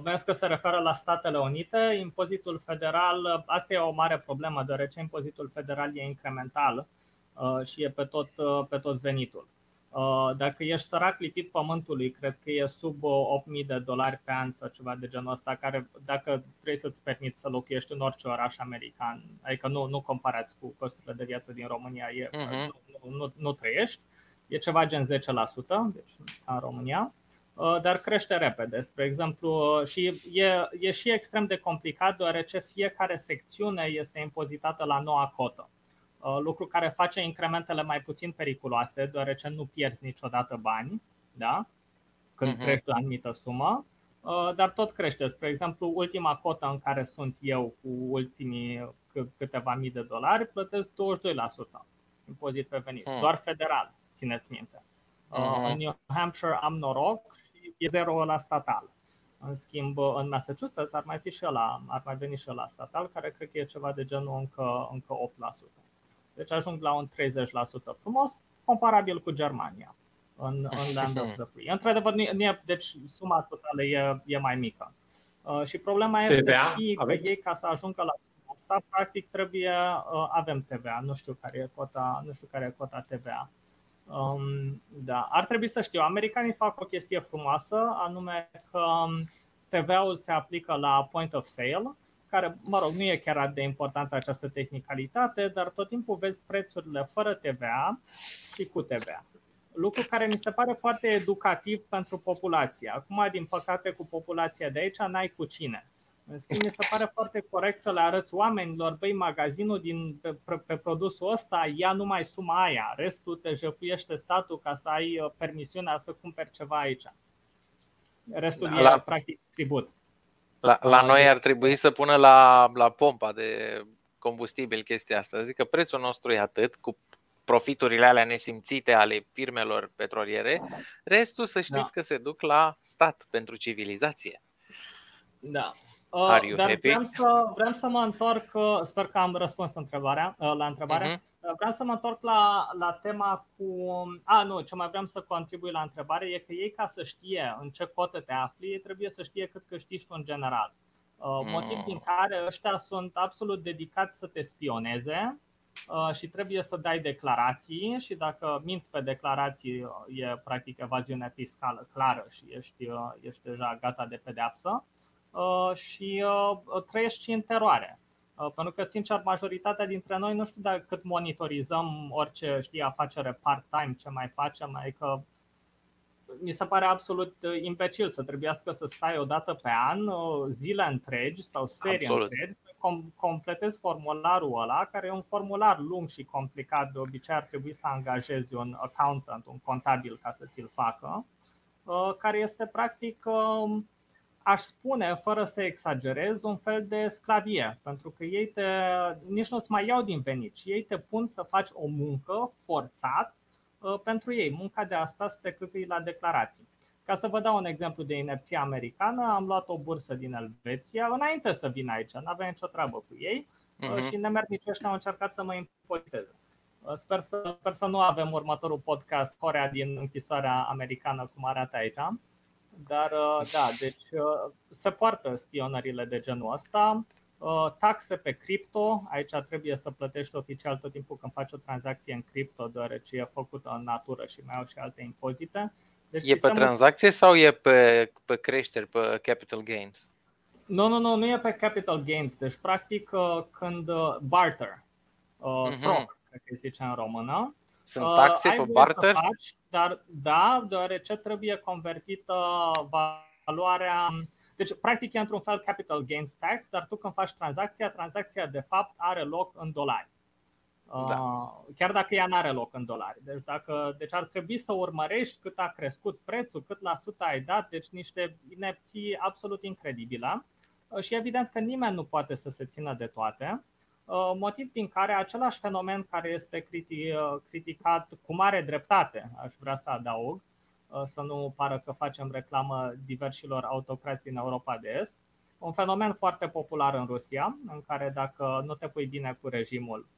Bănuiesc că se referă la Statele Unite. Impozitul federal, asta e o mare problemă, deoarece impozitul federal e incremental uh, și e pe tot, pe tot venitul. Uh, dacă ești sărac lipit pământului, cred că e sub 8.000 uh, de dolari pe an sau ceva de genul ăsta, care dacă vrei să-ți permiți să locuiești în orice oraș american, adică nu, nu comparați cu costurile de viață din România, e, uh-huh. nu, nu, nu trăiești, e ceva gen 10%, deci în România, uh, dar crește repede. Spre exemplu, și e, e și extrem de complicat, deoarece fiecare secțiune este impozitată la noua cotă. Uh, lucru care face incrementele mai puțin periculoase, deoarece nu pierzi niciodată bani da? când uh-huh. crești la anumită sumă, uh, dar tot crește. Spre exemplu, ultima cotă în care sunt eu cu ultimii câteva mii de dolari, plătesc 22% impozit pe venit, uh-huh. doar federal, țineți minte. Uh-huh. În New Hampshire am noroc și e zero la statal. În schimb, în Massachusetts ar mai fi și ăla, ar mai veni și la statal, care cred că e ceva de genul încă, încă 8%. Deci ajung la un 30% frumos, comparabil cu Germania în, în Land of the Free. Într-adevăr, deci suma totală e, e mai mică. Uh, și problema este TVA? și că ei, ca să ajungă la asta, practic trebuie, uh, avem TVA, nu știu care e cota, nu știu care e cota TVA. Um, da, ar trebui să știu. Americanii fac o chestie frumoasă, anume că um, TVA-ul se aplică la point of sale care, mă rog, nu e chiar atât de importantă această tehnicalitate, dar tot timpul vezi prețurile fără TVA și cu TVA. Lucru care mi se pare foarte educativ pentru populație. Acum, din păcate, cu populația de aici n-ai cu cine. În schimb, mi se pare foarte corect să le arăți oamenilor, băi, magazinul din, pe, pe, pe produsul ăsta ia numai suma aia, restul te jefuiește statul ca să ai uh, permisiunea să cumperi ceva aici. Restul da, e practic tribut. La, la noi ar trebui să pună la, la pompa de combustibil chestia asta. Zic că prețul nostru e atât, cu profiturile alea nesimțite ale firmelor petroliere, restul să știți da. că se duc la stat pentru civilizație. Da. Uh, Are you dar happy? Vreau să, vreau să mă întorc, uh, sper că am răspuns întrebarea, uh, la întrebare. Uh-huh. Vreau să mă întorc la, la tema cu. A, nu, ce mai vreau să contribui la întrebare e că ei, ca să știe în ce cotă te afli, ei trebuie să știe cât câștigi tu în general. Uh, motiv din care ăștia sunt absolut dedicați să te spioneze uh, și trebuie să dai declarații și dacă minți pe declarații e practic evaziune fiscală clară și ești, uh, ești deja gata de pedeapsă și trăiești în teroare. Uh, pentru că, sincer, majoritatea dintre noi nu știu dacă cât monitorizăm orice știi, afacere part-time, ce mai facem, adică mi se pare absolut uh, imbecil să trebuiască să stai o dată pe an, uh, zile întregi sau serii absolut. întregi, să com- completezi formularul ăla, care e un formular lung și complicat, de obicei ar trebui să angajezi un accountant, un contabil ca să ți-l facă, care este practic um, aș spune, fără să exagerez, un fel de sclavie, pentru că ei te, nici nu-ți mai iau din venit, ci ei te pun să faci o muncă forțat uh, pentru ei. Munca de asta să te câcâi la declarații. Ca să vă dau un exemplu de inepție americană, am luat o bursă din Elveția înainte să vin aici, nu aveam nicio treabă cu ei uh-huh. și nemernici ăștia au încercat să mă impoziteze. Uh, sper să, sper să nu avem următorul podcast Corea din închisoarea americană cum arată aici. Dar, uh, da, deci uh, se poartă spionările de genul ăsta. Uh, taxe pe cripto, aici trebuie să plătești oficial tot timpul când faci o tranzacție în cripto, deoarece e făcută în natură și mai au și alte impozite. Deci e sistemul... pe tranzacție sau e pe, pe creșteri, pe capital gains? Nu, nu, nu, nu e pe capital gains. Deci, practic, când barter, uh-huh. proc, cred că zice în română, sunt uh, taxe uh, pe barter? Faci, dar da, deoarece trebuie convertită valoarea. Deci, practic, e într-un fel capital gains tax, dar tu când faci tranzacția, tranzacția de fapt are loc în dolari. Uh, da. Chiar dacă ea nu are loc în dolari. Deci, dacă, deci ar trebui să urmărești cât a crescut prețul, cât la sută ai dat, deci niște inepții absolut incredibile. Uh, și evident că nimeni nu poate să se țină de toate. Motiv din care același fenomen care este criticat cu mare dreptate, aș vrea să adaug, să nu pară că facem reclamă diversilor autocrați din Europa de Est, un fenomen foarte popular în Rusia, în care dacă nu te pui bine cu regimul,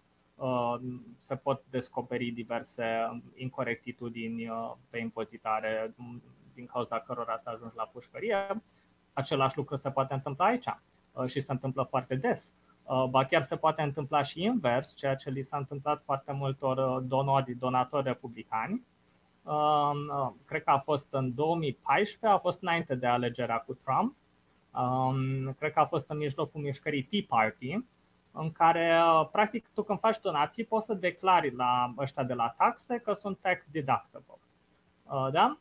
se pot descoperi diverse incorectitudini pe impozitare din cauza cărora să ajungi la pușcărie. Același lucru se poate întâmpla aici și se întâmplă foarte des. Ba chiar se poate întâmpla și invers, ceea ce li s-a întâmplat foarte multor donori, donatori republicani. Cred că a fost în 2014, a fost înainte de alegerea cu Trump. Cred că a fost în mijlocul mișcării Tea Party, în care, practic, tu când faci donații poți să declari la ăștia de la taxe că sunt tax deductible. Da?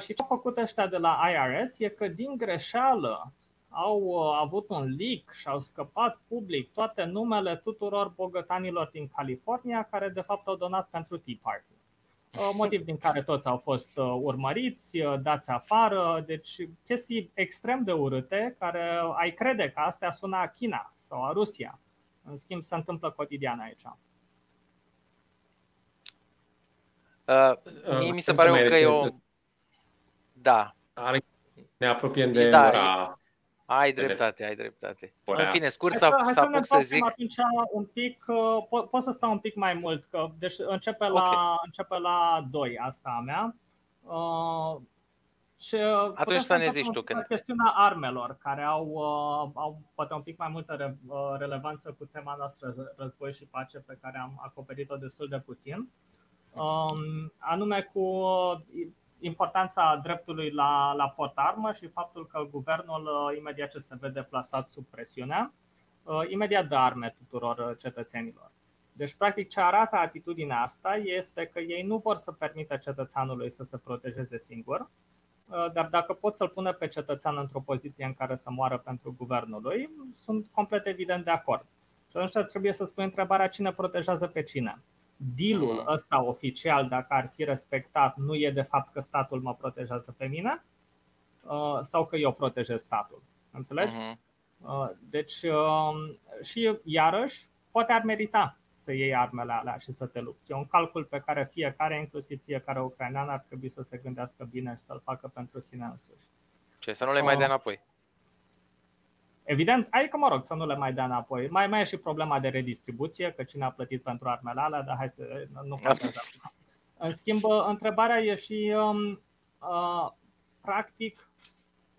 Și ce au făcut ăștia de la IRS e că din greșeală au uh, avut un leak și au scăpat public toate numele tuturor bogătanilor din California care de fapt au donat pentru Tea Party. Uh, motiv din care toți au fost uh, urmăriți, dați afară, deci chestii extrem de urâte care ai crede că astea sună a China sau a Rusia. În schimb, se întâmplă cotidian aici. Uh, mie mi se pare că e o... Da. Ne apropiem de da, ora ai dreptate, ai dreptate. În fine, scurt să, hai să, apuc să zic. atunci un pic, uh, po- pot să stau un pic mai mult, că deci începe la, okay. începe la 2 asta a mea. Uh, și Atunci să ne zici tu când. Chestiunea armelor, care au, uh, au poate un pic mai multă re, uh, relevanță cu tema noastră război și pace, pe care am acoperit-o destul de puțin. Um, anume cu importanța dreptului la, la potarmă și faptul că guvernul, uh, imediat ce se vede plasat sub presiune, uh, imediat dă arme tuturor uh, cetățenilor. Deci, practic, ce arată atitudinea asta este că ei nu vor să permită cetățeanului să se protejeze singur, dar dacă pot să-l pună pe cetățean într-o poziție în care să moară pentru guvernul lui, sunt complet evident de acord. Și atunci trebuie să spui întrebarea cine protejează pe cine dealul mm. ăsta oficial, dacă ar fi respectat, nu e de fapt că statul mă protejează pe mine uh, sau că eu protejez statul. Înțelegi? Mm-hmm. Deci, um, și iarăși, poate ar merita să iei armele alea și să te lupți. E un calcul pe care fiecare, inclusiv fiecare ucrainean, ar trebui să se gândească bine și să-l facă pentru sine însuși. Ce, să nu le mai dea înapoi? Evident, adică mă rog să nu le mai dea înapoi. Mai, mai e și problema de redistribuție, că cine a plătit pentru armele alea, dar hai să nu facem În schimb, întrebarea e și um, uh, practic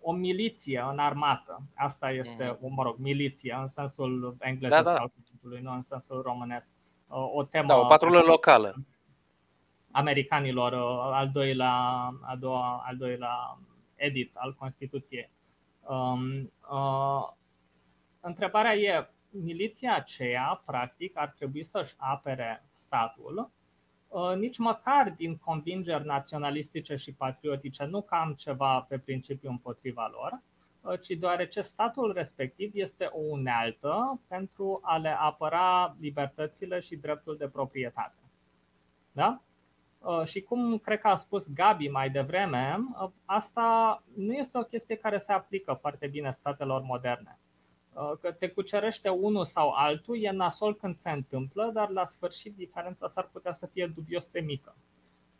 o miliție în armată. Asta este, mm. mă rog, miliție în sensul englez da, da. nu în sensul românesc. Uh, o temă. Da, o patrulă locală. Americanilor, uh, al doilea, al doua, al doilea edit al Constituției. Um, uh, întrebarea e, miliția aceea, practic, ar trebui să-și apere statul, uh, nici măcar din convingeri naționalistice și patriotice, nu că am ceva pe principiu împotriva lor, uh, ci deoarece statul respectiv este o unealtă pentru a le apăra libertățile și dreptul de proprietate. Da? Uh, și cum cred că a spus Gabi mai devreme, asta nu este o chestie care se aplică foarte bine statelor moderne. Uh, că te cucerește unul sau altul, e nasol când se întâmplă, dar la sfârșit diferența s-ar putea să fie dubios de mică.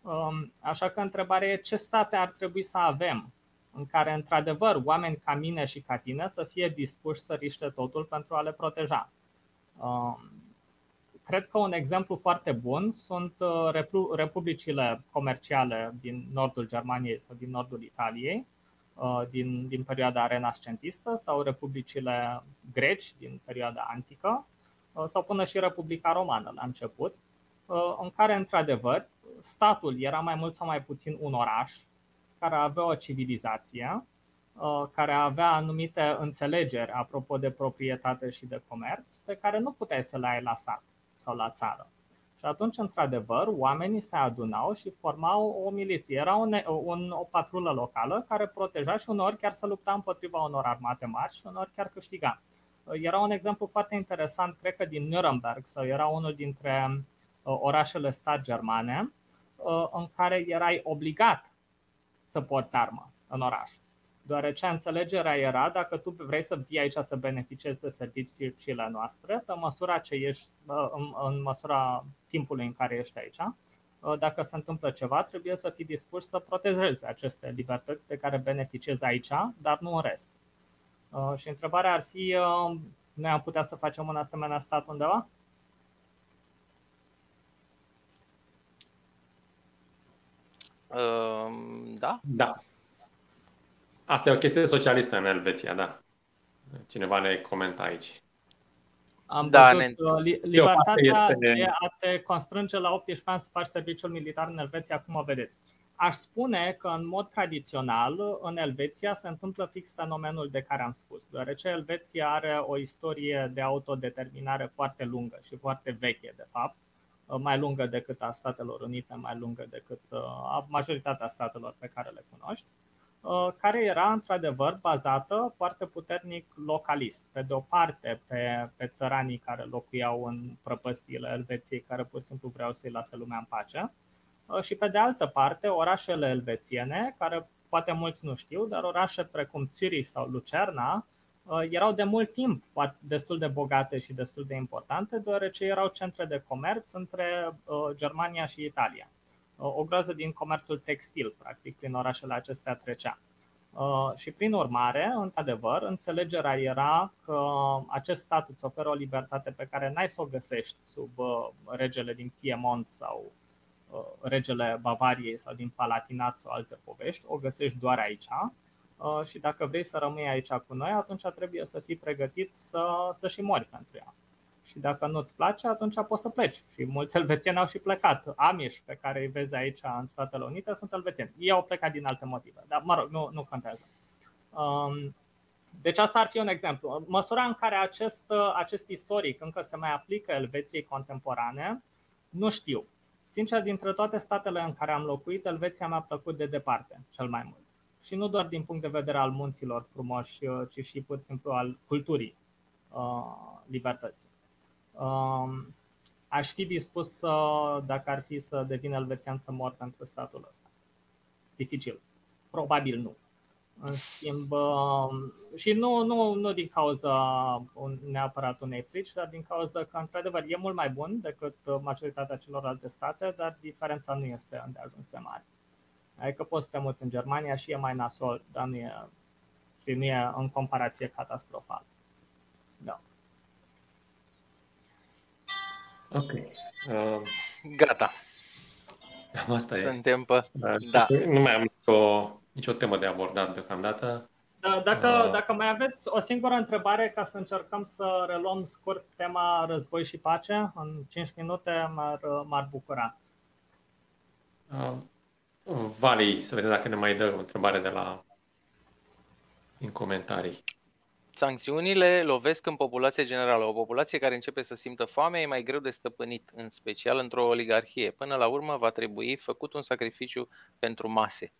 Um, așa că întrebarea e ce state ar trebui să avem în care, într-adevăr, oameni ca mine și ca tine să fie dispuși să riște totul pentru a le proteja. Um, cred că un exemplu foarte bun sunt uh, republicile comerciale din nordul Germaniei sau din nordul Italiei, Uh, din, din perioada renascentistă sau republicile greci din perioada antică uh, sau până și Republica Romană la început, uh, în care, într-adevăr, statul era mai mult sau mai puțin un oraș care avea o civilizație, care avea anumite înțelegeri apropo de proprietate și de comerț, pe care nu puteai să le ai la sat sau la țară. Și atunci, într-adevăr, oamenii se adunau și formau o miliție. Era un, un, o patrulă locală care proteja și uneori chiar să lupta împotriva unor armate mari și uneori chiar câștiga. Era un exemplu foarte interesant, cred că din Nuremberg, sau era unul dintre uh, orașele stat germane, uh, în care erai obligat să porți armă în oraș. Deoarece înțelegerea era dacă tu vrei să vii aici să beneficiezi de serviciile noastre, pe măsura ce ești, în, în măsura timpului în care ești aici, dacă se întâmplă ceva, trebuie să fii dispus să protejezi aceste libertăți de care beneficiezi aici, dar nu în rest. Și întrebarea ar fi, noi am putea să facem un asemenea stat undeva? Da. Da. Asta e o chestie socialistă în Elveția, da. Cineva ne comenta aici. Am da, văzut ne... Uh, libertatea este... de a te constrânge la 18 ani să faci serviciul militar în Elveția, cum o vedeți. Aș spune că în mod tradițional în Elveția se întâmplă fix fenomenul de care am spus, deoarece Elveția are o istorie de autodeterminare foarte lungă și foarte veche, de fapt, uh, mai lungă decât a Statelor Unite, mai lungă decât uh, a majoritatea statelor pe care le cunoști. Uh, care era într-adevăr bazată foarte puternic localist. Pe de o parte pe, pe țăranii care locuiau în prăpăstiile Elveției, care pur și simplu vreau să-i lase lumea în pace, uh, și pe de altă parte orașele elvețiene, care poate mulți nu știu, dar orașe precum Zurich sau Lucerna uh, erau de mult timp destul de bogate și destul de importante, deoarece erau centre de comerț între Germania și Italia o groază din comerțul textil, practic, prin orașele acestea trecea. Uh, și prin urmare, într-adevăr, înțelegerea era că acest stat îți oferă o libertate pe care n-ai să o găsești sub uh, regele din Piemont sau uh, regele Bavariei sau din Palatinat sau alte povești, o găsești doar aici. Și dacă vrei să rămâi aici cu noi, atunci trebuie să fii pregătit să, să și mori pentru ea și dacă nu-ți place, atunci poți să pleci. Și mulți elvețieni au și plecat. Amish, pe care îi vezi aici în Statele Unite, sunt elvețieni. Ei au plecat din alte motive, dar mă rog, nu, nu contează. Um, deci asta ar fi un exemplu. Măsura în care acest, acest istoric încă se mai aplică Elveției contemporane, nu știu. Sincer, dintre toate statele în care am locuit, Elveția mi-a plăcut de departe, cel mai mult. Și nu doar din punct de vedere al munților frumoși, ci și pur și simplu al culturii uh, libertății. Um, aș fi dispus să, dacă ar fi să devin elvețian, să mor pentru statul ăsta. Dificil. Probabil nu. În schimb, um, și nu, nu, nu din cauza neapărat unei frici, dar din cauza că, într-adevăr, e mult mai bun decât majoritatea celorlalte state, dar diferența nu este îndeajuns de mare. Adică poți să te muți în Germania și e mai nasol, dar nu e, și nu e în comparație catastrofal. Da. Ok. Uh, Gata. Asta e. Suntem pe... Da. da. Nu mai am nicio, nicio temă de abordat deocamdată. Da, dacă, uh, dacă mai aveți o singură întrebare ca să încercăm să reluăm scurt tema război și pace, în 5 minute m-ar, m-ar bucura. Uh, Vali, să vedem dacă ne mai dă o întrebare de la în comentarii. Sancțiunile lovesc în populația generală. O populație care începe să simtă foame e mai greu de stăpânit, în special într-o oligarhie. Până la urmă va trebui făcut un sacrificiu pentru mase.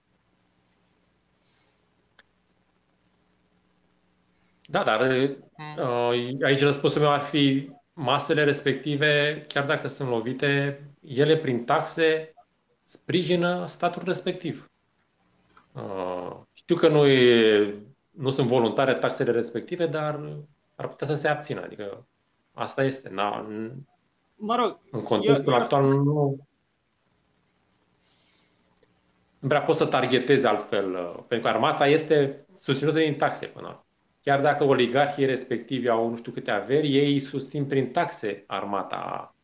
Da, dar hmm. uh, aici răspunsul meu ar fi masele respective, chiar dacă sunt lovite, ele prin taxe sprijină statul respectiv. Uh, știu că nu e nu sunt voluntare taxele respective, dar ar putea să se abțină. Adică asta este. Na, mă rog, în contextul eu, actual eu nu, nu prea poți să targetezi altfel, uh, pentru că armata este susținută din taxe până Chiar dacă oligarhii respectivi au nu știu câte averi, ei susțin prin taxe armata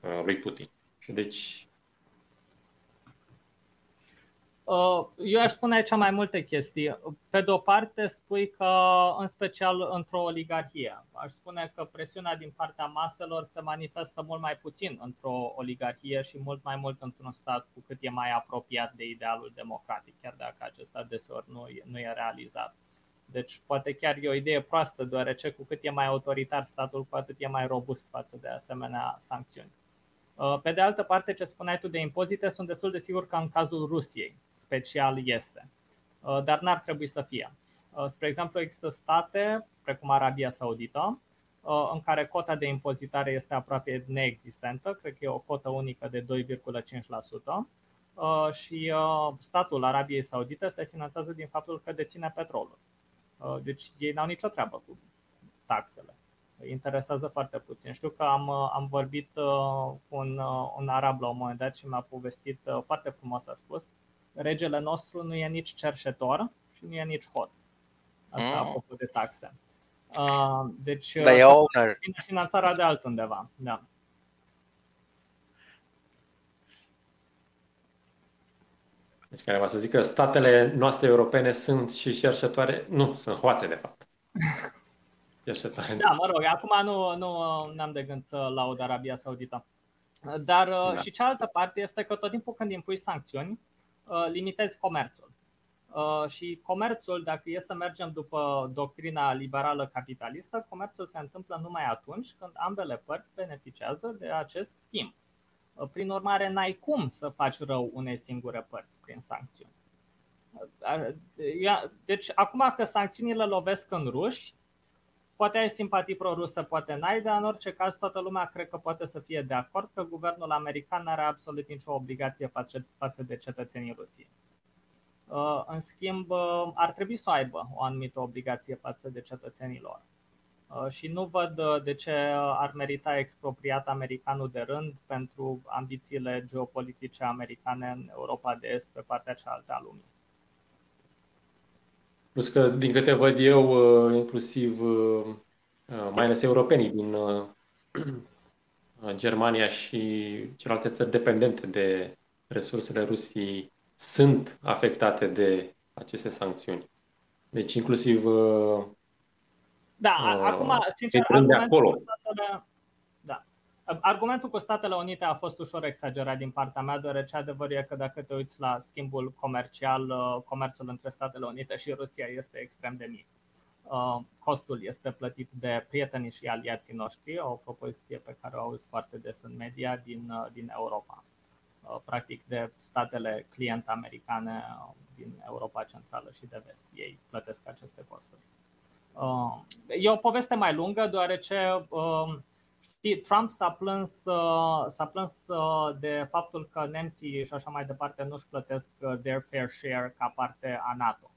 uh, lui Putin. Deci Uh, eu aș spune aici mai multe chestii. Pe de o parte, spui că, în special într-o oligarhie, aș spune că presiunea din partea maselor se manifestă mult mai puțin într-o oligarhie și mult mai mult într-un stat cu cât e mai apropiat de idealul democratic, chiar dacă acesta deseori nu e, nu e realizat. Deci poate chiar e o idee proastă, deoarece cu cât e mai autoritar statul, cu atât e mai robust față de asemenea sancțiuni. Uh, pe de altă parte, ce spuneai tu de impozite, sunt destul de sigur că în cazul Rusiei special este, uh, dar n-ar trebui să fie. Uh, spre exemplu, există state, precum Arabia Saudită, în care cota de impozitare este aproape neexistentă, cred că e o cotă unică de 2,5%, și statul Arabiei Saudite se finanțează din faptul că deține petrolul. Deci ei n-au nicio treabă cu taxele. Îi interesează foarte puțin. Știu că am, am vorbit cu un, un arab la un moment dat și mi-a povestit foarte frumos, a spus, regele nostru nu e nici cerșetor și nu e nici hoț. Asta mm. apropo de taxe. Deci, Dar e owner. finanțarea de altundeva. Da. Deci care va să zic că statele noastre europene sunt și cerșătoare, nu, sunt hoațe de fapt. cerșătoare. Da, mă rog, acum nu, nu am de gând să laud Arabia Saudită. Dar uh, da. și cealaltă parte este că tot timpul când impui sancțiuni, uh, limitezi comerțul. Uh, și comerțul, dacă e să mergem după doctrina liberală capitalistă, comerțul se întâmplă numai atunci când ambele părți beneficiază de acest schimb. Prin urmare, n-ai cum să faci rău unei singure părți prin sancțiuni. Deci, acum că sancțiunile lovesc în ruși, poate ai simpatii pro-rusă, poate n-ai, dar în orice caz toată lumea cred că poate să fie de acord că guvernul american nu are absolut nicio obligație față de cetățenii Rusiei. În schimb, ar trebui să aibă o anumită obligație față de cetățenii lor. Uh, și nu văd uh, de ce ar merita expropriat americanul de rând pentru ambițiile geopolitice americane în Europa de Est, pe partea cealaltă a lumii. Plus că, din câte văd eu, uh, inclusiv mai ales europenii din Germania și celelalte țări dependente de resursele Rusiei sunt afectate de aceste sancțiuni. Deci, inclusiv da, uh, acum, sincer, argumentul cu, statele, da. Argumentul cu Statele Unite a fost ușor exagerat din partea mea, deoarece adevărul e că dacă te uiți la schimbul comercial, uh, comerțul între Statele Unite și Rusia este extrem de mic. Uh, costul este plătit de prietenii și aliații noștri, o propoziție pe care o auzi foarte des în media din, uh, din Europa. Practic de statele client americane din Europa Centrală și de Vest. Ei plătesc aceste costuri. Uh, e o poveste mai lungă, deoarece um, știi, Trump s-a plâns, uh, s-a plâns uh, de faptul că nemții și așa mai departe nu își plătesc their fair share ca parte a NATO.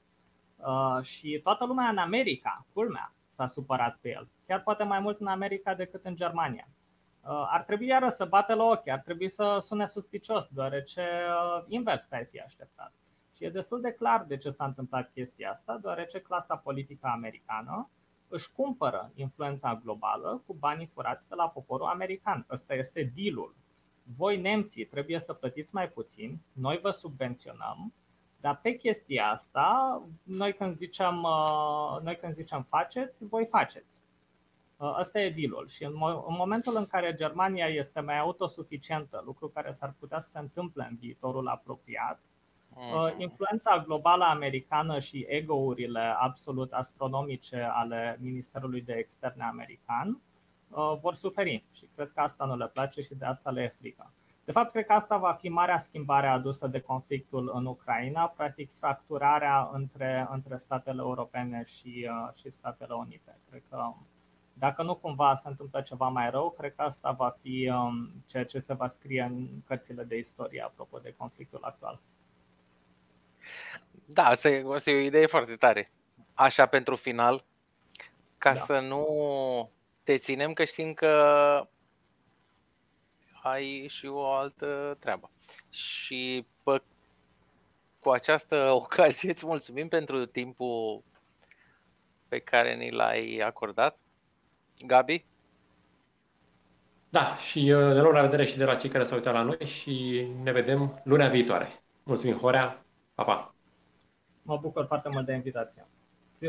Și toată lumea în America, culmea, s-a supărat pe el. Chiar poate mai mult în America decât în Germania. Ar trebui iară să bate la ochi, ar trebui să sune suspicios, deoarece invers ai fi așteptat. Și e destul de clar de ce s-a întâmplat chestia asta, deoarece clasa politică americană își cumpără influența globală cu banii furați de la poporul american. Ăsta este dealul. Voi, nemții, trebuie să plătiți mai puțin, noi vă subvenționăm, dar pe chestia asta, noi când zicem, uh, noi când zicem faceți, voi faceți. Asta uh, e dealul. Și în, în momentul în care Germania este mai autosuficientă, lucru care s-ar putea să se întâmple în viitorul apropiat, Uh, mhm. Influența globală americană și ego-urile absolut astronomice ale Ministerului de Externe american uh, vor suferi și cred că asta nu le place și de asta le e frică. De fapt, cred că asta va fi marea schimbare adusă de conflictul în Ucraina, practic fracturarea între, între statele europene și, uh, și Statele Unite. Cred că dacă nu cumva se întâmplă ceva mai rău, cred că asta va fi um, ceea ce se va scrie în cărțile de istorie apropo de conflictul actual. Da, asta e, asta e o idee foarte tare. Așa pentru final, ca da. să nu te ținem, că știm că ai și o altă treabă. Și pă, cu această ocazie îți mulțumim pentru timpul pe care ni l-ai acordat. Gabi? Da, și uh, ne luăm la vedere și de la cei care s-au uitat la noi și ne vedem lunea viitoare. Mulțumim, Horea! Pa, pa! Mă bucur foarte mult de invitație.